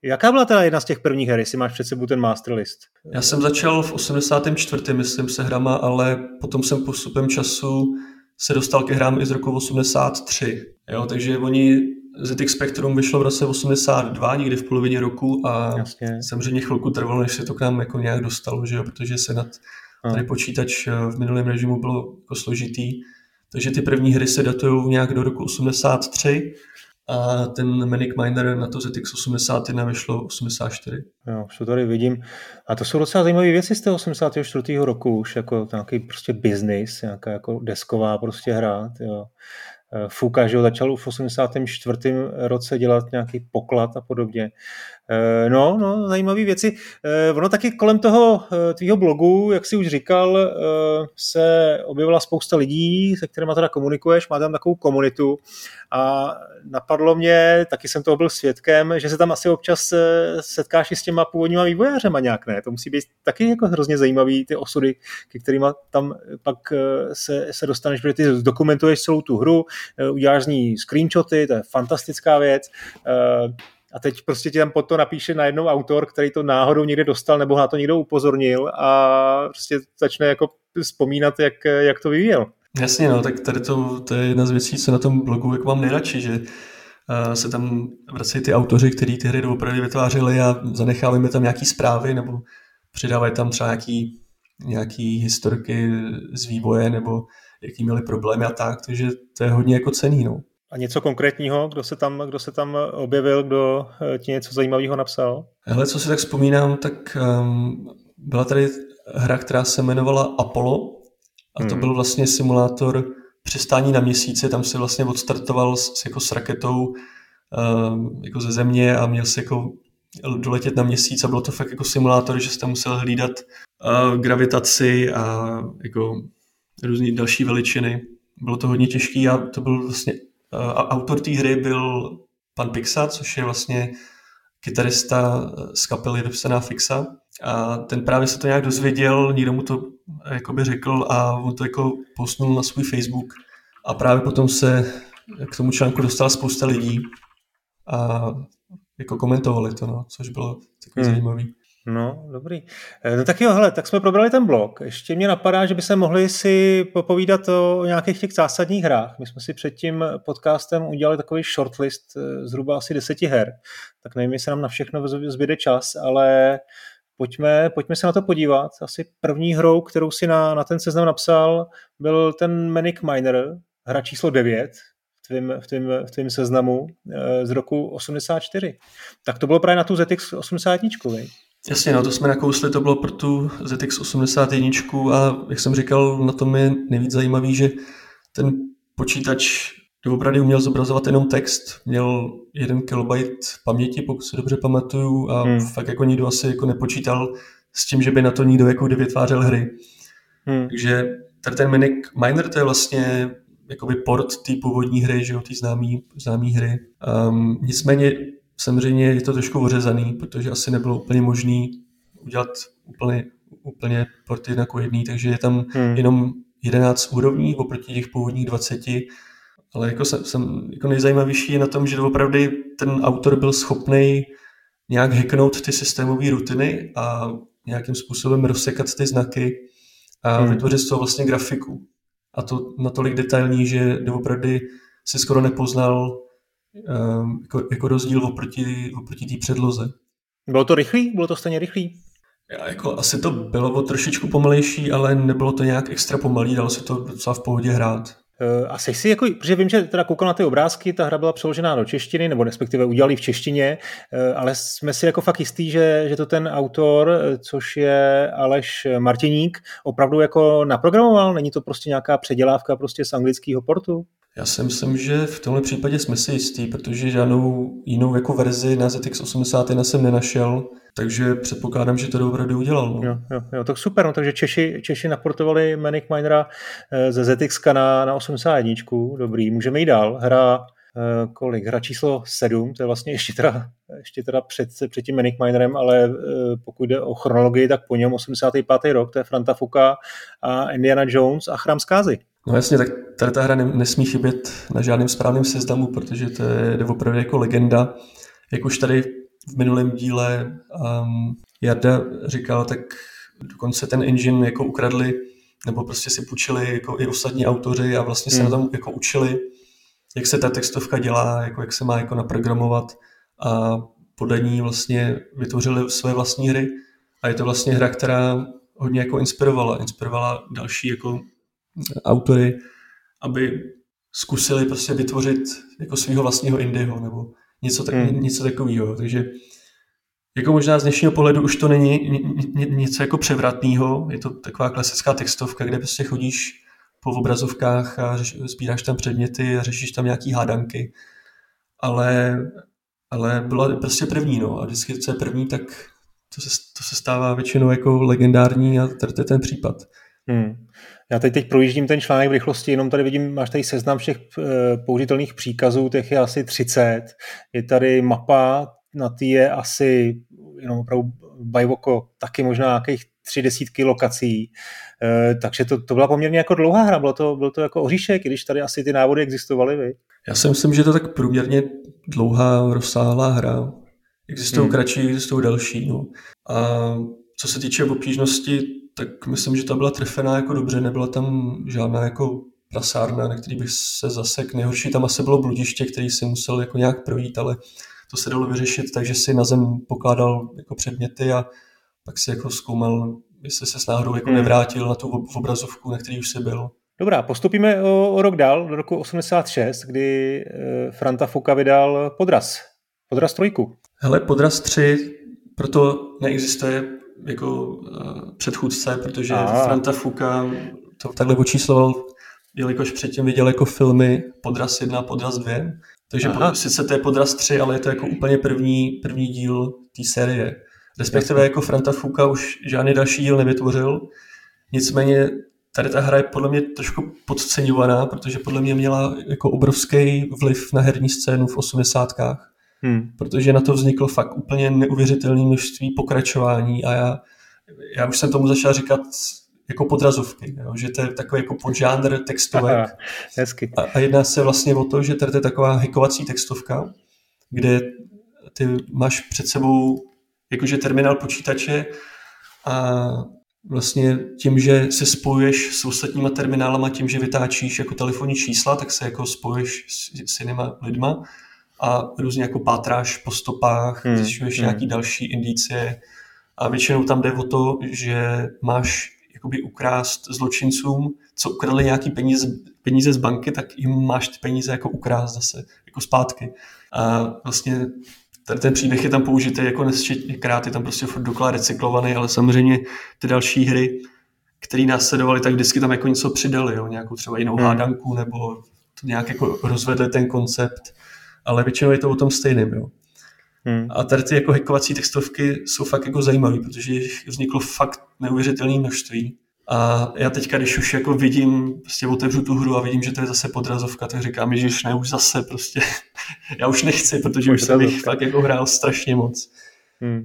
Jaká byla teda jedna z těch prvních her, jestli máš před sebou ten master list? Já jsem začal v 84. myslím se hrama, ale potom jsem postupem času se dostal ke hrám i z roku 83. Jo, takže oni ZX Spectrum vyšlo v roce 82, někdy v polovině roku a Jasně. samozřejmě chvilku trvalo, než se to k nám jako nějak dostalo, že jo, protože se nad Tady počítač eh, v minulém režimu bylo jako složitý, takže ty první hry se datují nějak do roku 83 a ten Manic Miner na to ZX 81 vyšlo 84. Jo, už to tady vidím. A to jsou docela zajímavé věci z toho 84. roku, už jako nějaký prostě business, nějaká jako desková prostě hra. Jo. Eh, Fuka, že ho začal v 84. roce dělat nějaký poklad a podobně. Eh, no, no, zajímavé věci. Eh, ono taky kolem toho tvýho blogu, jak jsi už říkal, se objevila spousta lidí, se kterými teda komunikuješ, má tam takovou komunitu a napadlo mě, taky jsem toho byl svědkem, že se tam asi občas setkáš i s těma původníma vývojářema nějak, ne? To musí být taky jako hrozně zajímavý ty osudy, ke kterým tam pak se, se dostaneš, protože ty dokumentuješ celou tu hru, Eh, uděláš z ní screenshoty, to je fantastická věc. Eh, a teď prostě ti tam pod to napíše najednou autor, který to náhodou někde dostal nebo na to někdo upozornil a prostě začne jako vzpomínat, jak, jak to vyvíjel. Jasně, no, tak tady to, to je jedna z věcí, co na tom blogu jak mám nejradši, že uh, se tam vracejí ty autoři, kteří ty hry doopravdy vytvářeli a zanechávají mi tam nějaký zprávy nebo přidávají tam třeba nějaký, nějaký historky z vývoje nebo jaký měli problémy a tak, takže to je hodně jako cený. No. A něco konkrétního, kdo se tam, kdo se tam objevil, kdo eh, ti něco zajímavého napsal? Hele, co si tak vzpomínám, tak um, byla tady hra, která se jmenovala Apollo a to hmm. byl vlastně simulátor přistání na měsíci, tam si vlastně odstartoval s, jako s raketou uh, jako ze země a měl si jako doletět na měsíc a bylo to fakt jako simulátor, že jste musel hlídat uh, gravitaci a jako různé další veličiny. Bylo to hodně těžké a to byl vlastně autor té hry byl pan Pixa, což je vlastně kytarista z kapely Dopsená Fixa. A ten právě se to nějak dozvěděl, někdo mu to jakoby řekl a on to jako postnul na svůj Facebook. A právě potom se k tomu článku dostala spousta lidí a jako komentovali to, no, což bylo takový hmm. zajímavý. No, dobrý. Eh, no tak jo, hele, tak jsme probrali ten blok. Ještě mě napadá, že by se mohli si popovídat o nějakých těch zásadních hrách. My jsme si před tím podcastem udělali takový shortlist eh, zhruba asi deseti her. Tak nevím, jestli nám na všechno zbyde čas, ale pojďme, pojďme se na to podívat. Asi první hrou, kterou si na, na ten seznam napsal, byl ten Manic Miner, hra číslo 9, tvým, v, tvým, v tvým seznamu eh, z roku 84. Tak to bylo právě na tu ZX 81, vej? Jasně, no to jsme nakousli, to bylo pro tu ZX 81 a jak jsem říkal, na tom je nejvíc zajímavý, že ten počítač doopravdy uměl zobrazovat jenom text, měl jeden kilobajt paměti, pokud se dobře pamatuju, a hmm. fakt jako nikdo asi jako nepočítal s tím, že by na to nikdo jako vytvářel hry. Hmm. Takže tady ten Manic Miner to je vlastně jakoby port té původní hry, že jo, té známý, známý hry. Um, nicméně samozřejmě je to trošku ořezaný, protože asi nebylo úplně možný udělat úplně, úplně port jedna ku jedný, takže je tam hmm. jenom 11 úrovní oproti těch původních 20, ale jako, jsem, jsem, jako nejzajímavější je na tom, že opravdu ten autor byl schopný nějak hacknout ty systémové rutiny a nějakým způsobem rozsekat ty znaky a hmm. vytvořit z toho vlastně grafiku a to natolik detailní, že doopravdy si skoro nepoznal jako, jako rozdíl oproti, oproti té předloze. Bylo to rychlý? Bylo to stejně rychlý? Já, jako asi to bylo trošičku pomalejší, ale nebylo to nějak extra pomalý, dalo se to docela v pohodě hrát. Uh, a jsi si jako, protože vím, že teda koukal na ty obrázky, ta hra byla přeložená do češtiny, nebo respektive udělali v češtině, uh, ale jsme si jako fakt jistý, že, že to ten autor, eh, což je Aleš Martiník, opravdu jako naprogramoval, není to prostě nějaká předělávka prostě z anglického portu? Já si myslím, že v tomhle případě jsme si jistí, protože žádnou jinou jako verzi na ZX81 jsem nenašel, takže předpokládám, že to opravdu udělal. No. Jo, jo, jo, tak super, no, takže Češi, Češi naportovali Manic Minera eh, ze ZX na, na 81, dobrý, můžeme jít dál. Hra eh, kolik? Hra číslo 7, to je vlastně ještě teda, ještě teda před, před tím Manic Minerem, ale eh, pokud jde o chronologii, tak po něm 85. rok, to je Franta Fuka a Indiana Jones a Chrám zkázy. No jasně, tak tady ta hra nesmí chybět na žádném správném seznamu, protože to je opravdu jako legenda. Jak už tady v minulém díle um, Jarda říkal, tak dokonce ten engine jako ukradli, nebo prostě si půjčili jako i ostatní autoři a vlastně se hmm. na tom jako učili, jak se ta textovka dělá, jako jak se má jako naprogramovat a podle ní vlastně vytvořili své vlastní hry a je to vlastně hra, která hodně jako inspirovala, inspirovala další jako autory, aby zkusili prostě vytvořit jako svého vlastního indieho nebo něco, tak, hmm. něco takového. Takže jako možná z dnešního pohledu už to není něco jako převratného, je to taková klasická textovka, kde prostě chodíš po obrazovkách a sbíráš tam předměty a řešíš tam nějaký hádanky. Ale, ale byla prostě první, no. A vždycky, co je první, tak to se, to se stává většinou jako legendární a tady to je ten případ. Hmm. Já teď, teď projíždím ten článek v rychlosti, jenom tady vidím, máš tady seznam všech eh, použitelných příkazů, těch je asi 30. Je tady mapa, na té je asi jenom opravdu bajvoko taky možná nějakých tři desítky lokací. E, takže to, to byla poměrně jako dlouhá hra, bylo to, bylo to jako oříšek, když tady asi ty návody existovaly. Vy. Já si myslím, že to tak průměrně dlouhá, rozsáhlá hra. Existují hmm. kratší, existují další. No. A co se týče obtížnosti, tak myslím, že ta byla trefená jako dobře, nebyla tam žádná jako prasárna, na který bych se zasek. Nejhorší tam asi bylo bludiště, který si musel jako nějak projít, ale to se dalo vyřešit, takže si na zem pokládal jako předměty a pak si jako zkoumal, jestli se s náhodou jako hmm. nevrátil na tu obrazovku, na který už si byl. Dobrá, postupíme o, o rok dál, do roku 86, kdy e, Franta Fuka vydal Podraz. Podraz trojku. Hele, Podraz 3, proto neexistuje jako uh, předchůdce, protože Aha. Franta Fuka to takhle očísloval, jelikož předtím viděl jako filmy Podraz 1 a Podraz 2 Takže po, sice to je podraz 3, ale je to jako úplně první, první díl té série. Respektive jako Franta Fuka už žádný další díl nevytvořil. Nicméně tady ta hra je podle mě trošku podceňovaná, protože podle mě měla jako obrovský vliv na herní scénu v osmdesátkách. Hmm. Protože na to vzniklo fakt úplně neuvěřitelné množství pokračování a já, já už jsem tomu začal říkat jako podrazovky, jo? že to je takový jako podžánr textovek. Aha, hezky. A, a jedná se vlastně o to, že tady to je taková hackovací textovka, kde ty máš před sebou jakože terminál počítače a vlastně tím, že se spojuješ s ostatníma terminálama, tím, že vytáčíš jako telefonní čísla, tak se jako spojuješ s, s jinýma lidma a různě jako pátráš po stopách, hmm. zjišťuješ hmm. nějaký další indicie a většinou tam jde o to, že máš jakoby ukrást zločincům, co ukradli nějaký peníze, peníze z banky, tak jim máš ty peníze jako ukrást zase, jako zpátky. A vlastně tady ten příběh je tam použitý jako nesčetněkrát, je tam prostě furt dokola recyklovaný, ale samozřejmě ty další hry, které následovaly, tak vždycky tam jako něco přidali, jo? nějakou třeba jinou hmm. hádanku, nebo to nějak jako rozvedli ten koncept, ale většinou je to o tom stejném. Jo? Hmm. A tady ty jako hackovací textovky jsou fakt jako zajímavé, protože jich vzniklo fakt neuvěřitelné množství. A já teďka, když už jako vidím, prostě otevřu tu hru a vidím, že to je zase podrazovka, tak říkám, že ne, už zase prostě. já už nechci, protože už jsem jich fakt jako hrál strašně moc. Hmm.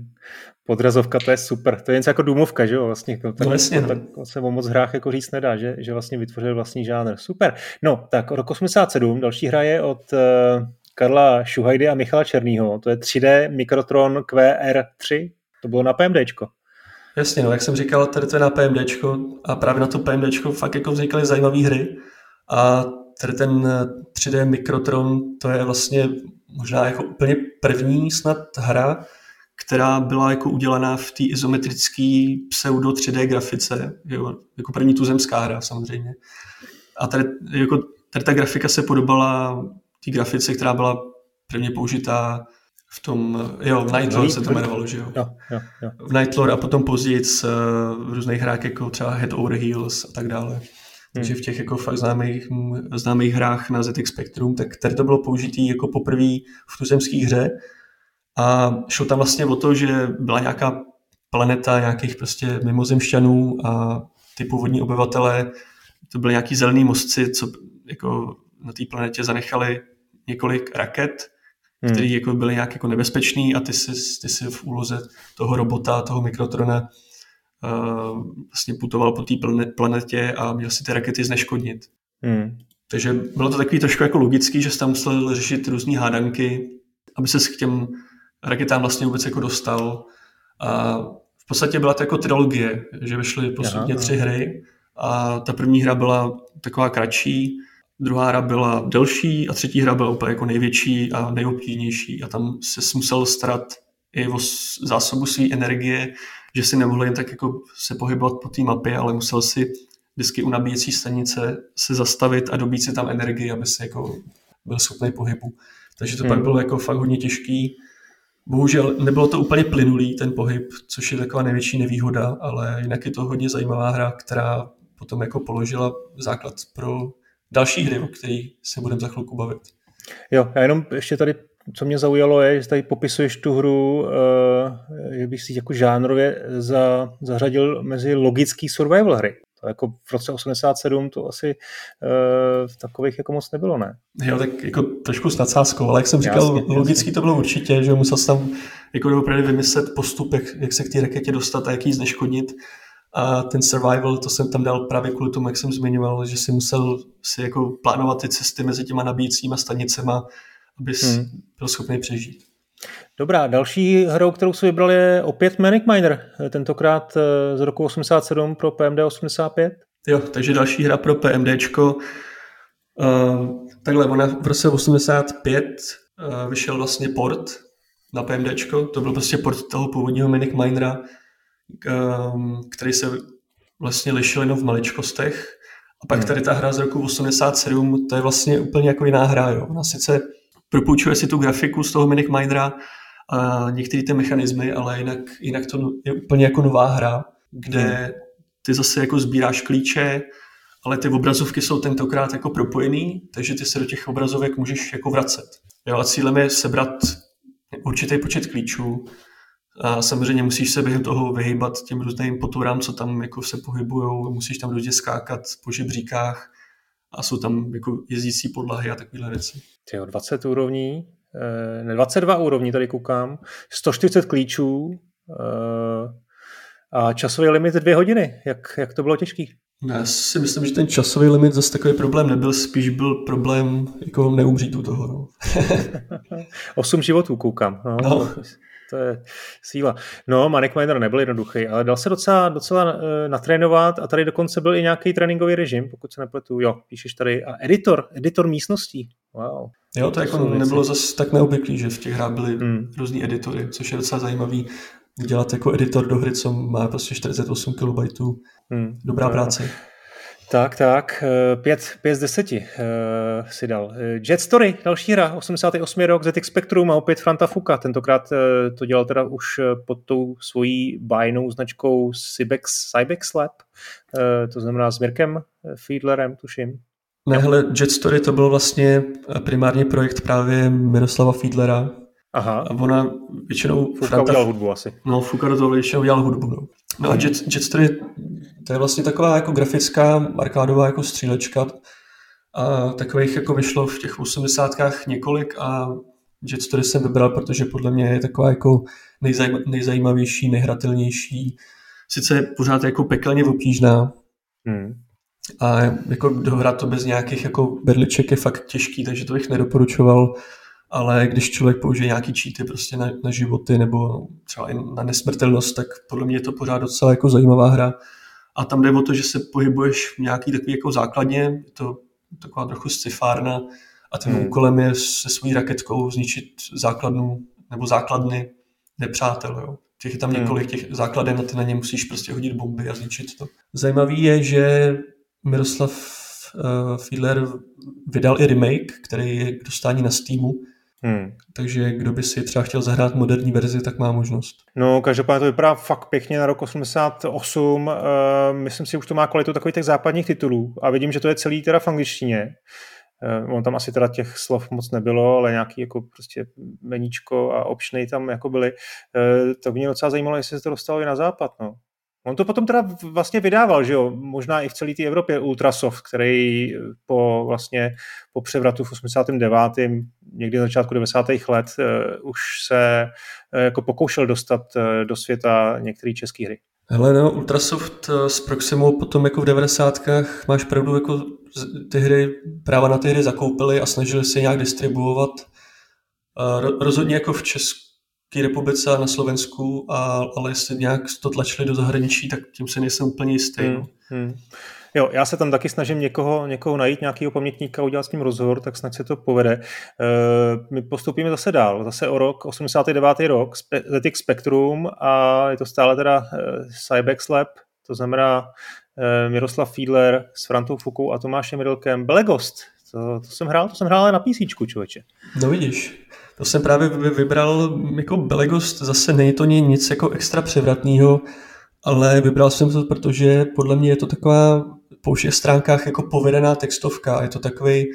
Podrazovka, to je super. To je něco jako důmovka, že jo? Vlastně, to, tak, no jasně, no. tak se o moc hrách jako říct nedá, že, že vlastně vytvořil vlastní žánr. Super. No, tak rok 87, další hra je od uh, Karla Šuhajdy a Michala Černýho. To je 3D Mikrotron QR3. To bylo na PMDčko. Jasně, no, jak jsem říkal, tady to je na PMDčko a právě na to PMDčko fakt jako vznikaly zajímavé hry a tady ten 3D Mikrotron, to je vlastně možná jako úplně první snad hra, která byla jako udělaná v té izometrické pseudo 3D grafice, jo, jako první tuzemská hra samozřejmě. A tady, jako, tady ta grafika se podobala té grafice, která byla prvně použitá v tom, jo, v Nightlore se to jmenovalo, že jo? jo, jo, jo. V Nightlore a potom později v různých hrách jako třeba Head Over Heels a tak dále. Hmm. Takže v těch jako fakt známých, známých hrách na ZX Spectrum, tak tady to bylo použité jako poprvé v tuzemské hře a šlo tam vlastně o to, že byla nějaká planeta nějakých prostě mimozemšťanů a ty původní obyvatelé, to byly nějaký zelený mostci, co jako na té planetě zanechali několik raket, hmm. které jako byly nějak jako nebezpečný a ty si, ty si v úloze toho robota, toho mikrotrona uh, vlastně putoval po té planetě a měl si ty rakety zneškodnit. Hmm. Takže bylo to takový trošku jako logický, že jsi tam musel řešit různé hádanky, aby se k těm raketám vlastně vůbec jako dostal. A v podstatě byla to jako trilogie, že vyšly postupně tři hry a ta první hra byla taková kratší, druhá hra byla delší a třetí hra byla úplně jako největší a nejobtížnější a tam se musel starat i o zásobu své energie, že si nemohl jen tak jako se pohybovat po té mapě, ale musel si vždycky u nabíjecí stanice se zastavit a dobít si tam energii, aby se jako byl schopný pohybu. Takže to hmm. pak bylo jako fakt hodně těžký. Bohužel nebylo to úplně plynulý ten pohyb, což je taková největší nevýhoda, ale jinak je to hodně zajímavá hra, která potom jako položila základ pro další hry, o kterých se budeme za chvilku bavit. Jo, já jenom ještě tady, co mě zaujalo, je, že tady popisuješ tu hru, uh, jak bych si jako žánrově za, zařadil mezi logický survival hry. To jako v roce 87 to asi uh, v takových jako moc nebylo, ne? Jo, tak jako trošku s nadsázkou, ale jak jsem říkal, jasně, logický jasně. to bylo určitě, že musel jsem tam jako opravdu vymyslet postup, jak, jak se k té raketě dostat a jak ji zneškodnit. A ten survival, to jsem tam dal právě kvůli tomu, jak jsem zmiňoval, že si musel si jako plánovat ty cesty mezi těma nabíjecíma stanicema, abys hmm. byl schopný přežít. Dobrá, další hrou, kterou si vybral, je opět Manic Miner, tentokrát eh, z roku 87 pro PMD 85. Jo, takže další hra pro PMDčko. Uh, takhle, ona v roce 85 uh, vyšel vlastně port na PMDčko, to byl prostě port toho původního Manic Minera, um, který se vlastně lišil jenom v maličkostech. A pak hmm. tady ta hra z roku 87, to je vlastně úplně jako jiná hra. Jo. Ona sice propůjčuje si tu grafiku z toho Minic Mindera a některé ty mechanismy, ale jinak, jinak to je úplně jako nová hra, kde hmm. ty zase jako sbíráš klíče, ale ty obrazovky jsou tentokrát jako propojený, takže ty se do těch obrazovek můžeš jako vracet. Jo, a cílem je sebrat určitý počet klíčů a samozřejmě musíš se během toho vyhýbat těm různým poturám, co tam jako se pohybují, musíš tam různě skákat po žebříkách a jsou tam jako jezdící podlahy a takovéhle věci. Tyjo, 20 úrovní, eh, ne, 22 úrovní tady koukám, 140 klíčů eh, a časový limit dvě hodiny. Jak, jak to bylo těžký? Já si myslím, že ten časový limit zase takový problém nebyl, spíš byl problém jako neumřít u toho. No. Osm životů koukám. No. no. To je síla. No, Manic Miner nebyl jednoduchý, ale dal se docela, docela uh, natrénovat a tady dokonce byl i nějaký tréninkový režim, pokud se nepletu. Jo, píšeš tady. A editor, editor místností. Wow. Jo, to, to jako nebylo zase tak neobvyklý, že v těch hrách byly hmm. různý editory, což je docela zajímavý dělat jako editor do hry, co má prostě 48 KB. Hmm. Dobrá práce. Tak, tak, eh, pět, pět z deseti uh, si dal. Eh, Jet Story, další hra, 88. rok, ZX Spectrum a opět Franta Fuka. Tentokrát uh, to dělal teda už pod tou svojí bajnou značkou Cybex, Cybex Lab, uh, to znamená s Mirkem Fiedlerem, tuším. Ne, hele, Jet Story to byl vlastně primárně projekt právě Miroslava Fiedlera, Aha. A ona většinou... Fuka Franta, udělal hudbu asi. No, Fuka do toho většinou udělal hudbu. No, no a Jet, Jet Story, to je vlastně taková jako grafická, arkádová jako střílečka. A takových jako vyšlo v těch osmdesátkách několik a Jet Story jsem vybral, protože podle mě je taková jako nejzajma, nejzajímavější, nejhratelnější. Sice je pořád jako pekelně obtížná, hmm. a jako dohrát to bez nějakých jako berliček je fakt těžký, takže to bych nedoporučoval ale když člověk použije nějaký cheaty prostě na, na životy nebo třeba i na nesmrtelnost, tak podle mě je to pořád docela jako zajímavá hra. A tam jde o to, že se pohybuješ v nějaký takový jako základně, je to taková trochu scifárna a tím hmm. úkolem je se svojí raketkou zničit základnu nebo základny nepřátel. Jo. Těch je tam hmm. několik těch základen a ty na ně musíš prostě hodit bomby a zničit to. Zajímavý je, že Miroslav uh, Fiedler vydal i remake, který je k dostání na Steamu Hmm. Takže kdo by si třeba chtěl zahrát moderní verzi, tak má možnost. No, každopádně to vypadá fakt pěkně na rok 88. Uh, eh, myslím si, že už to má kvalitu takových těch západních titulů a vidím, že to je celý teda v angličtině. Uh, on tam asi teda těch slov moc nebylo, ale nějaký jako prostě meníčko a optiony tam jako byly. Uh, to mě docela zajímalo, jestli se to dostalo i na západ. No. On to potom teda vlastně vydával, že jo, možná i v celé té Evropě Ultrasoft, který po vlastně po převratu v 89. někdy na začátku 90. let uh, už se uh, jako pokoušel dostat uh, do světa některé české hry. Hele, no, Ultrasoft s Proximou potom jako v 90. máš pravdu, jako ty hry, práva na ty hry zakoupili a snažili se nějak distribuovat. Rozhodně jako v Česku České republice a na Slovensku, a, ale jestli nějak to tlačili do zahraničí, tak tím se nejsem úplně jistý. Hmm, hmm. Jo, já se tam taky snažím někoho, někoho najít, nějakého pamětníka, udělat s ním rozhovor, tak snad se to povede. E, my postupíme zase dál, zase o rok, 89. rok, ZX Spectrum a je to stále teda e, Cybex Lab, to znamená e, Miroslav Fiedler s Frantou Fukou a Tomášem Rilkem. Belegost, to, to jsem hrál, to jsem hrál na PC, člověče. No vidíš. To jsem právě vybral jako Belegost, zase není to nic jako extra převratného, ale vybral jsem to, protože podle mě je to taková po všech stránkách jako povedená textovka. Je to takový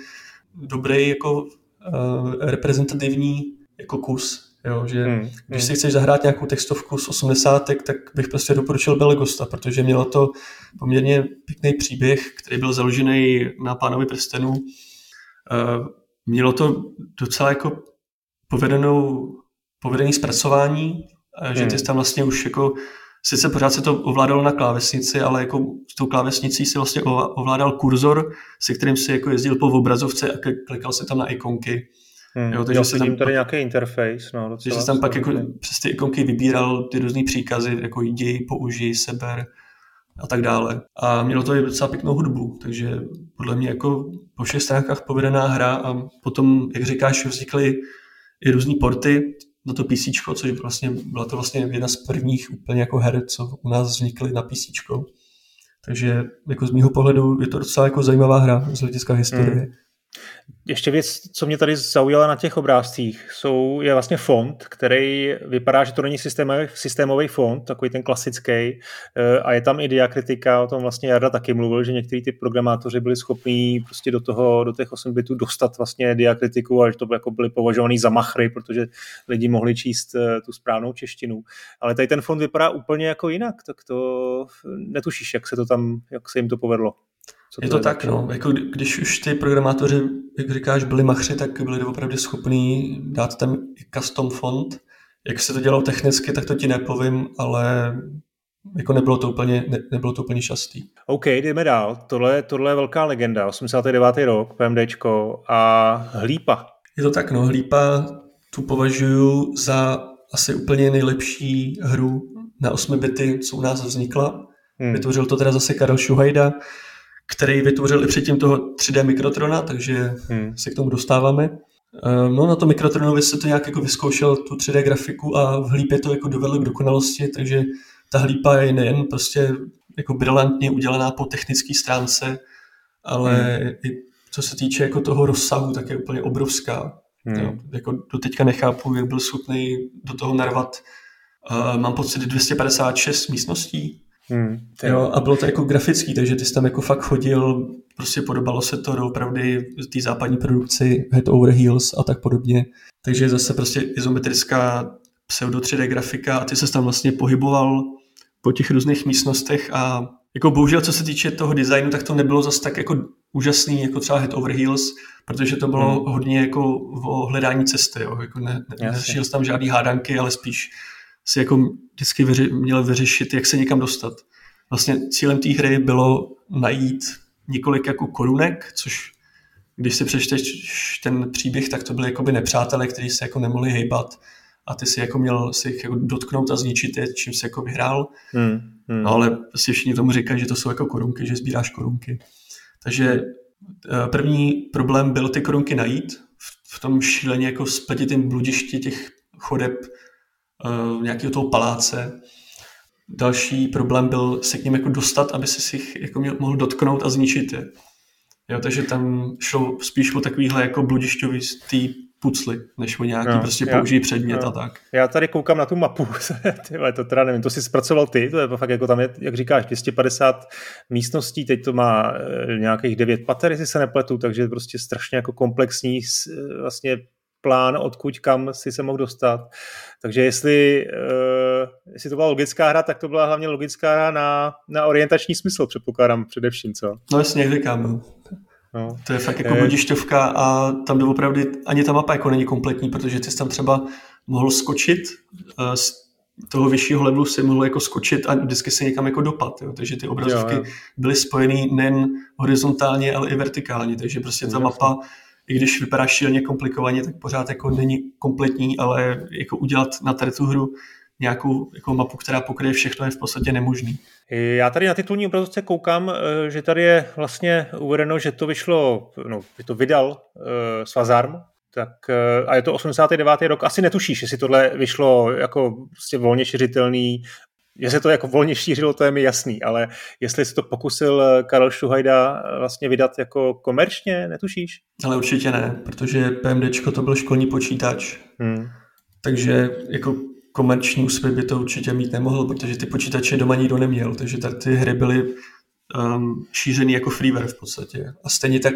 dobrý jako uh, reprezentativní jako kus. Jo, že hmm, když hmm. si chceš zahrát nějakou textovku z 80, tak bych prostě doporučil Belegosta, protože mělo to poměrně pěkný příběh, který byl založený na pánovi prstenu. Uh, mělo to docela jako povedenou, povedený zpracování, že ty hmm. tam vlastně už jako, sice pořád se to ovládalo na klávesnici, ale jako s tou klávesnicí si vlastně ovládal kurzor, se kterým si jako jezdil po obrazovce a klikal se tam na ikonky. Hmm. Jo, takže se tam tady nějaký interface. No, takže se tam pak jako přes ty ikonky vybíral ty různé příkazy, jako jdi, použij, seber a tak dále. A mělo to i docela pěknou hudbu, takže podle mě jako po všech stránkách povedená hra a potom, jak říkáš, vznikly i různé porty na to PC, což vlastně, byla to vlastně jedna z prvních úplně jako her, co u nás vznikly na PC. Takže jako z mého pohledu je to docela jako zajímavá hra z hlediska historie. Ještě věc, co mě tady zaujala na těch obrázcích, jsou, je vlastně fond, který vypadá, že to není systémový, systémový fond, takový ten klasický, eh, a je tam i diakritika, o tom vlastně Jarda taky mluvil, že někteří ty programátoři byli schopní prostě do toho, do těch 8 bitů dostat vlastně diakritiku a že to by jako byly považovaný za machry, protože lidi mohli číst eh, tu správnou češtinu. Ale tady ten fond vypadá úplně jako jinak, tak to netušíš, jak se to tam, jak se jim to povedlo. Co je to, tak, no. Jako když už ty programátoři, jak říkáš, byli machři, tak byli opravdu schopní dát tam i custom font. Jak se to dělalo technicky, tak to ti nepovím, ale jako nebylo to úplně, ne, nebylo to úplně šťastný. OK, jdeme dál. Tohle, tohle je velká legenda, 89. rok, PMDčko a Hlípa. Je to tak, no. Hlípa tu považuji za asi úplně nejlepší hru na 8 bity, co u nás vznikla. Hmm. Vytvořil to teda zase Karel Šuhajda, který vytvořil i předtím toho 3D Mikrotrona, takže hmm. se k tomu dostáváme. Ehm, no na to Mikrotronovi se to nějak jako vyzkoušel tu 3D grafiku a v hlípě to jako dovedl k dokonalosti, takže ta hlípa je nejen prostě jako brilantně udělaná po technické stránce, ale hmm. i co se týče jako toho rozsahu, tak je úplně obrovská. Hmm. Jo, jako do teďka nechápu, jak byl schopný do toho narvat. Uh, mám pocit 256 místností, Hmm, jo, a bylo to jako grafický, takže ty jsi tam jako fakt chodil, prostě podobalo se to opravdu té západní produkci Head Over Heels a tak podobně. Takže zase prostě izometrická pseudo 3D grafika a ty se tam vlastně pohyboval po těch různých místnostech a jako bohužel, co se týče toho designu, tak to nebylo zase tak jako úžasný, jako třeba Head Over Heels, protože to bylo hmm. hodně jako o hledání cesty, jo. Jako ne, ne, tam žádný hádanky, ale spíš si jako vždycky vyři, měl vyřešit, jak se někam dostat. Vlastně cílem té hry bylo najít několik jako korunek, což když si přečteš ten příběh, tak to byly jako by nepřátelé, kteří se jako nemohli hejbat a ty si jako měl si jako dotknout a zničit je, čím se jako vyhrál. Hmm, hmm. No ale si všichni tomu říkají, že to jsou jako korunky, že sbíráš korunky. Takže eh, první problém byl ty korunky najít v tom šíleně jako spletitém bludišti těch chodeb nějakého toho paláce. Další problém byl se k ním jako dostat, aby se si jich jako mohl dotknout a zničit je. Jo, takže tam šlo spíš o takovýhle jako bludišťový tý pucly, než o nějaký no, prostě já, použij předmět no. a tak. Já tady koukám na tu mapu, tyhle, to teda nevím, to si zpracoval ty, to je fakt jako tam je, jak říkáš, 250 místností, teď to má e, nějakých 9 pater, jestli se nepletu, takže prostě strašně jako komplexní e, vlastně plán, odkud kam si se mohl dostat. Takže jestli, uh, jestli to byla logická hra, tak to byla hlavně logická hra na, na orientační smysl, předpokládám především, co? No jasně, říkám. No. no. To je fakt jako eh. budišťovka a tam doopravdy ani ta mapa jako není kompletní, protože ty jsi tam třeba mohl skočit uh, z toho vyššího levelu si mohl jako skočit a vždycky se někam jako dopad. Jo. Takže ty obrazovky jo, jo. byly spojeny nejen horizontálně, ale i vertikálně. Takže prostě ta mapa i když vypadá šíleně komplikovaně, tak pořád jako není kompletní, ale jako udělat na tady tu hru nějakou jako mapu, která pokryje všechno, je v podstatě nemožný. Já tady na titulní obrazovce koukám, eh, že tady je vlastně uvedeno, že to vyšlo, no, že to vydal uh, Svazarm, tak, uh, a je to 89. rok, asi netušíš, jestli tohle vyšlo jako prostě volně šiřitelný že se to jako volně šířilo, to je mi jasný, ale jestli se to pokusil eh, Karel Šuhajda eh, vlastně vydat jako komerčně, netušíš? Ale určitě ne, protože PMDčko to byl školní počítač, hmm. takže jako komerční úspěch by to určitě mít nemohl, protože ty počítače doma nikdo neměl, takže tak ty hry byly um, šířený jako freeware v podstatě. A stejně tak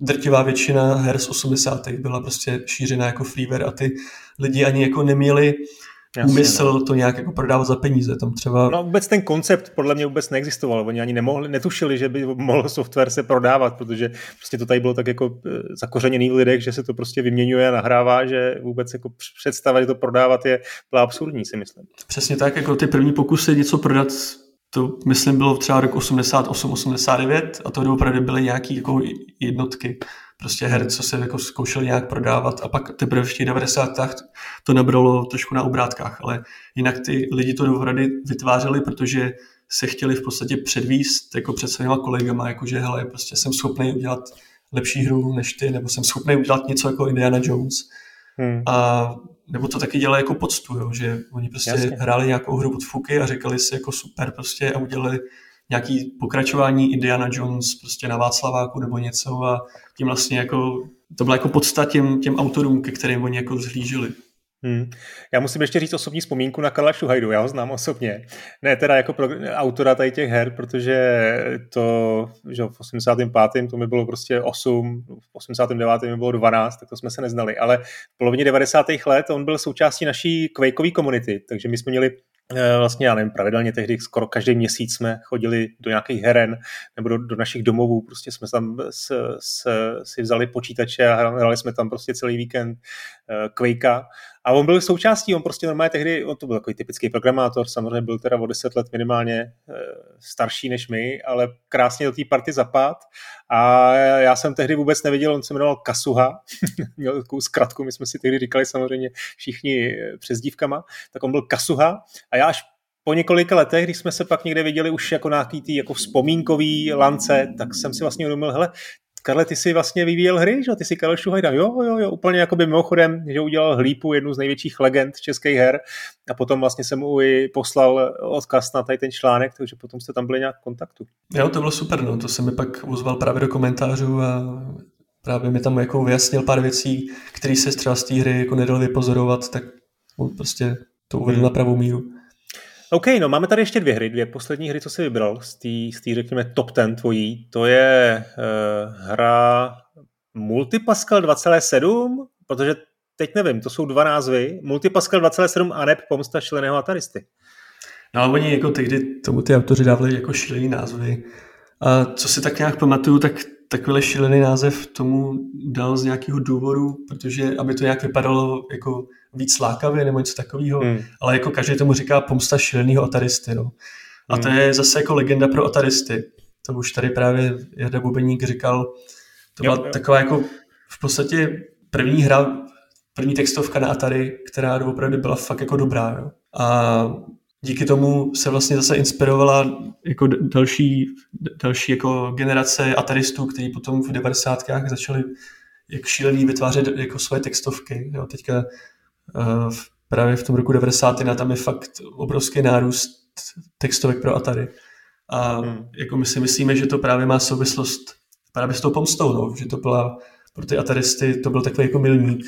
drtivá většina her z 80. byla prostě šířena jako freeware a ty lidi ani jako neměli Jasně, úmysl no. to nějak jako prodávat za peníze. Tam třeba... No vůbec ten koncept podle mě vůbec neexistoval. Oni ani nemohli, netušili, že by mohl software se prodávat, protože prostě to tady bylo tak jako eh, zakořeněný v lidech, že se to prostě vyměňuje a nahrává, že vůbec jako představa, že to prodávat je byla absurdní, si myslím. Přesně tak, jako ty první pokusy něco prodat to myslím bylo třeba rok 88, 89 a to opravdu byly nějaké jako jednotky prostě her, co se jako zkoušeli nějak prodávat a pak teprve v těch 90. to nabralo trošku na obrátkách, ale jinak ty lidi to doopravdy vytvářeli, protože se chtěli v podstatě předvíst jako před svýma kolegama, jakože hele, prostě jsem schopný udělat lepší hru než ty, nebo jsem schopný udělat něco jako Indiana Jones. Hmm. A nebo to taky dělali jako poctu, jo, že oni prostě Jasně. hráli nějakou hru pod fuky a říkali si jako super prostě a udělali nějaký pokračování Indiana Jones prostě na Václaváku nebo něco a tím vlastně jako, to bylo jako podsta těm, těm autorům, ke kterým oni jako zhlížili. Hmm. Já musím ještě říct osobní vzpomínku na Karla Šuhajdu, já ho znám osobně. Ne teda jako pro, autora tady těch her, protože to, že v 85. to mi bylo prostě 8, v 89. mi bylo 12, tak to jsme se neznali, ale v polovině 90. let on byl součástí naší Quakeové komunity, takže my jsme měli vlastně, já nevím, pravidelně tehdy skoro každý měsíc jsme chodili do nějakých heren nebo do, do našich domovů, prostě jsme tam s, s, si vzali počítače a hráli jsme tam prostě celý víkend Quakea. A on byl součástí, on prostě normálně tehdy, on to byl takový typický programátor, samozřejmě byl teda o deset let minimálně uh, starší než my, ale krásně do té party zapad. A já jsem tehdy vůbec neviděl, on se jmenoval Kasuha, měl takovou zkratku, my jsme si tehdy říkali samozřejmě všichni přezdívkama, tak on byl Kasuha a já až po několika letech, když jsme se pak někde viděli už jako nějaký tý jako vzpomínkový lance, tak jsem si vlastně uvědomil, hele, Karle, ty jsi vlastně vyvíjel hry, že? Ty jsi Karel Šuhajda. Jo, jo, jo, úplně jako by mimochodem, že udělal Hlípu, jednu z největších legend českých her a potom vlastně jsem mu i poslal odkaz na tady ten článek, takže potom jste tam byli nějak v kontaktu. Jo, to bylo super, no, to se mi pak ozval právě do komentářů a právě mi tam jako vyjasnil pár věcí, které se třeba z té hry jako nedalo vypozorovat, tak prostě to uvedl na pravou míru. OK, no máme tady ještě dvě hry, dvě poslední hry, co jsi vybral z té, z řekněme, top ten tvojí. To je uh, hra Multipascal 2.7, protože teď nevím, to jsou dva názvy. Multipascal 2.7 a neb Pomsta šíleného ataristy. No ale oni jako tehdy tomu ty autoři dávali jako šílený názvy. A co si tak nějak pamatuju, tak takovýhle šílený název tomu dal z nějakého důvodu, protože aby to nějak vypadalo jako víc lákavě nebo něco takového, hmm. ale jako každý tomu říká pomsta šíleného ataristy. No. A hmm. to je zase jako legenda pro ataristy. To už tady právě Jarda Bubeník říkal. To byla jo, jo. taková jako v podstatě první hra, první textovka na Atari, která opravdu byla fakt jako dobrá. Jo. A díky tomu se vlastně zase inspirovala jako další, další jako generace ataristů, kteří potom v 90. začali jak šílený vytvářet jako svoje textovky. Jo. Teďka uh, právě v tom roku 90. tam je fakt obrovský nárůst textovek pro Atari. A hmm. jako my si myslíme, že to právě má souvislost právě s tou pomstou, no, že to byla pro ty Ataristy, to byl takový jako milník,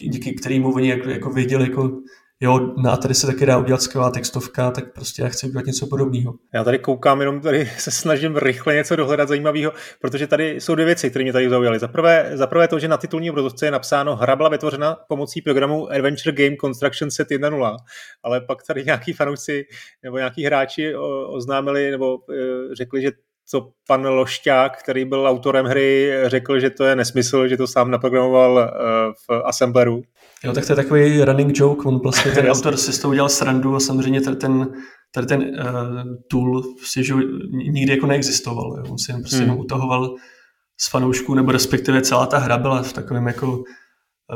díky kterému oni jako, jako věděli, jako, jo, na tady se taky dá udělat skvělá textovka, tak prostě já chci udělat něco podobného. Já tady koukám, jenom tady se snažím rychle něco dohledat zajímavého, protože tady jsou dvě věci, které mě tady zaujaly. Za prvé, za prvé to, že na titulní obrazovce je napsáno hra byla vytvořena pomocí programu Adventure Game Construction Set 1.0, ale pak tady nějaký fanoušci nebo nějaký hráči oznámili nebo e, řekli, že co pan Lošťák, který byl autorem hry, řekl, že to je nesmysl, že to sám naprogramoval uh, v Assembleru. Jo, tak to je takový running joke, on vlastně ten autor si s tou udělal srandu a samozřejmě tady ten, tady ten uh, tool si, že nikdy jako neexistoval. Jo. On si jen prostě hmm. utahoval z fanoušků, nebo respektive celá ta hra byla v takovém jako uh,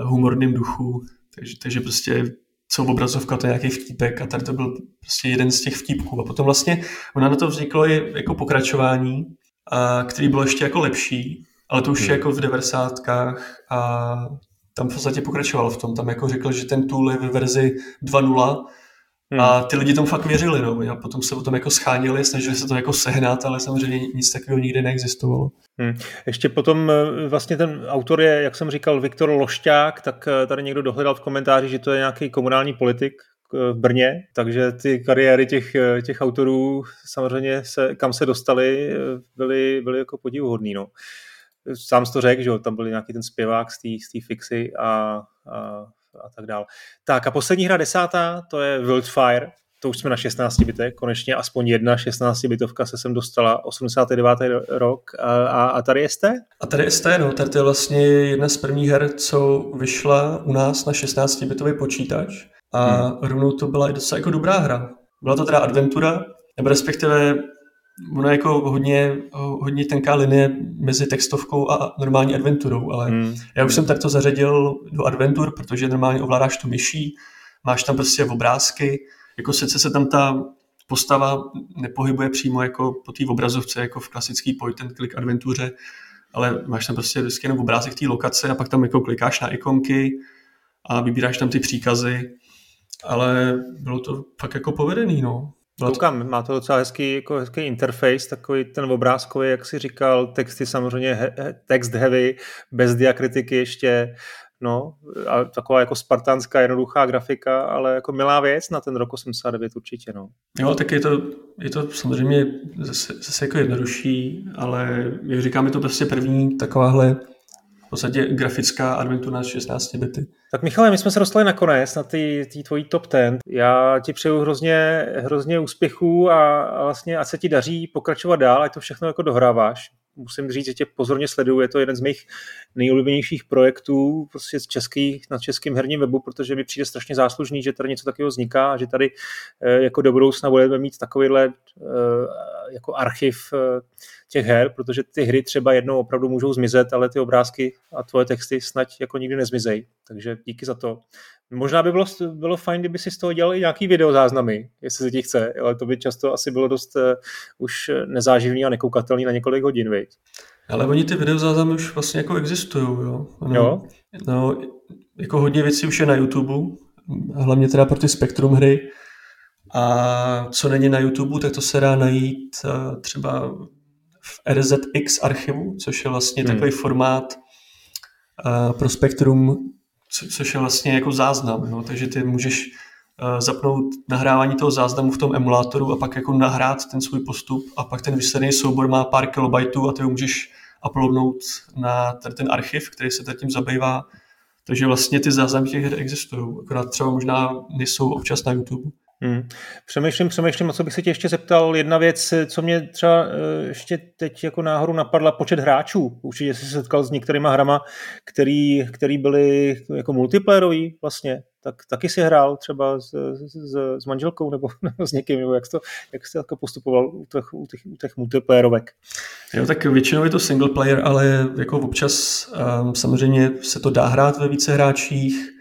humorném duchu, takže, takže prostě co obrazovka, to je nějaký vtípek a tady to byl prostě jeden z těch vtípků. A potom vlastně ona na to vzniklo i jako pokračování, a, který bylo ještě jako lepší, ale to už hmm. je jako v devadesátkách a tam v podstatě pokračoval v tom. Tam jako řekl, že ten tool je ve verzi 2.0 Hmm. A ty lidi tomu fakt věřili, no. A potom se o tom jako schánili, snažili se to jako sehnat, ale samozřejmě nic takového nikdy neexistovalo. Hmm. Ještě potom eh, vlastně ten autor je, jak jsem říkal, Viktor Lošťák, tak eh, tady někdo dohledal v komentáři, že to je nějaký komunální politik eh, v Brně, takže ty kariéry těch, těch autorů samozřejmě se, kam se dostali, byly, byly jako podivuhodný, no. Sám to řekl, že tam byl nějaký ten zpěvák z té fixy a, a a tak dále. Tak a poslední hra desátá, to je Wildfire, to už jsme na 16 bitech, konečně aspoň jedna 16 bitovka se sem dostala, 89. rok a, a, a tady jste? A tady jste, no, tady je vlastně jedna z prvních her, co vyšla u nás na 16 bitový počítač a hmm. rovnou to byla i docela jako dobrá hra. Byla to teda adventura, nebo respektive ono je jako hodně, hodně tenká linie mezi textovkou a normální adventurou, ale hmm. já už jsem takto zařadil do adventur, protože normálně ovládáš tu myší, máš tam prostě obrázky, jako sice se tam ta postava nepohybuje přímo jako po té obrazovce, jako v klasický point and click adventuře, ale máš tam prostě vždycky jenom obrázek té lokace a pak tam jako klikáš na ikonky a vybíráš tam ty příkazy, ale bylo to fakt jako povedený, no. Koukám, má to docela hezký, jako hezký interface, takový ten obrázkový, jak si říkal, texty samozřejmě he, text heavy, bez diakritiky ještě, no, a taková jako spartanská jednoduchá grafika, ale jako milá věc na ten rok 89 určitě, no. Jo, tak je to, je to samozřejmě zase, zase jako jednodušší, ale jak říkám, je to prostě první takováhle podstatě grafická adventura 16 bity. Tak Michale, my jsme se dostali nakonec na ty, ty tvojí top 10. Já ti přeju hrozně, hrozně úspěchů a, a vlastně ať se ti daří pokračovat dál, ať to všechno jako dohráváš musím říct, že tě pozorně sleduju, je to jeden z mých nejoblíbenějších projektů prostě z český, na českém herním webu, protože mi přijde strašně záslužný, že tady něco takového vzniká a že tady eh, jako do budoucna budeme mít takovýhle eh, jako archiv eh, těch her, protože ty hry třeba jednou opravdu můžou zmizet, ale ty obrázky a tvoje texty snad jako nikdy nezmizejí. Takže díky za to. Možná by bylo, bylo fajn, kdyby si z toho dělal i nějaký videozáznamy, jestli se ti chce, ale to by často asi bylo dost uh, už nezáživný a nekoukatelný na několik hodin, viď? Ale oni ty videozáznamy už vlastně jako existují, jo? No, jo? No, jako hodně věcí už je na YouTube, hlavně teda pro ty Spektrum hry. A co není na YouTube, tak to se dá najít uh, třeba v RZX archivu, což je vlastně hmm. takový formát uh, pro Spektrum, co, což je vlastně jako záznam. Jo? Takže ty můžeš uh, zapnout nahrávání toho záznamu v tom emulátoru a pak jako nahrát ten svůj postup a pak ten výsledný soubor má pár kilobajtů a ty ho můžeš uploadnout na tady ten archiv, který se tím zabývá. Takže vlastně ty záznamy těch her existují, akorát třeba možná nejsou občas na YouTube. Hmm. Přemýšlím, přemýšlím, a co bych se tě ještě zeptal. Jedna věc, co mě třeba eh, ještě teď jako náhodou napadla, počet hráčů. Určitě jsi se setkal s některýma hrama, který, který byly jako multiplayerový vlastně. Tak taky si hrál třeba s, s, s manželkou nebo, nebo s někým, nebo jak, to, jak jsi jako postupoval u těch, u těch, u těch multiplayerovek? Jo, tak většinou je to single player, ale jako občas um, samozřejmě se to dá hrát ve více hráčích,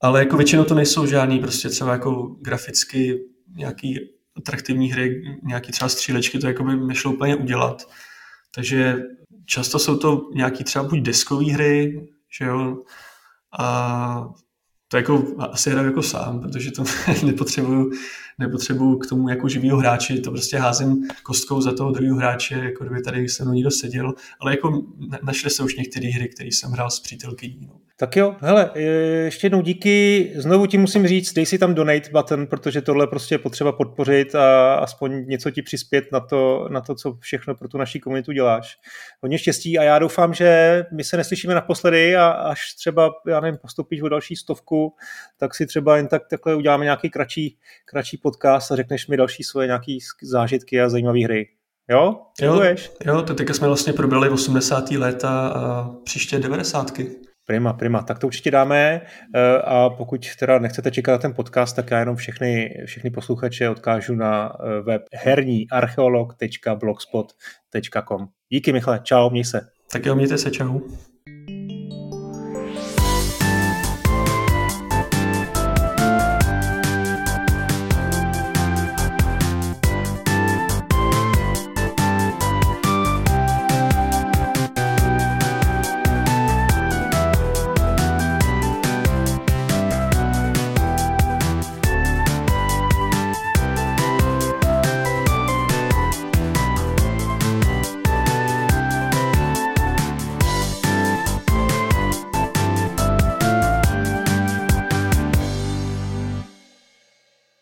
ale jako většinou to nejsou žádný prostě třeba jako graficky nějaký atraktivní hry, nějaký třeba střílečky, to jako by nešlo úplně udělat. Takže často jsou to nějaký třeba buď deskové hry, že jo, a to jako asi hraju jako sám, protože to nepotřebuju, nepotřebuju k tomu jako živýho hráče, to prostě házím kostkou za toho druhého hráče, jako kdyby tady se mnou někdo seděl, ale jako našly se už některé hry, které jsem hrál s přítelkyní. No. Tak jo, hele, ještě jednou díky. Znovu ti musím říct, dej si tam donate button, protože tohle prostě je potřeba podpořit a aspoň něco ti přispět na to, na to, co všechno pro tu naší komunitu děláš. Hodně štěstí a já doufám, že my se neslyšíme naposledy a až třeba, já nevím, postupíš o další stovku, tak si třeba jen tak takhle uděláme nějaký kratší, kratší podcast a řekneš mi další svoje nějaké zážitky a zajímavé hry. Jo? Jo, jo, to teďka jsme vlastně probrali 80. léta a příště 90. Prima, prima. Tak to určitě dáme eh, a pokud teda nechcete čekat na ten podcast, tak já jenom všechny, všechny posluchače odkážu na eh, web herníarcheolog.blogspot.com. Díky Michale, čau, měj se. Tak jo, mějte se, čau.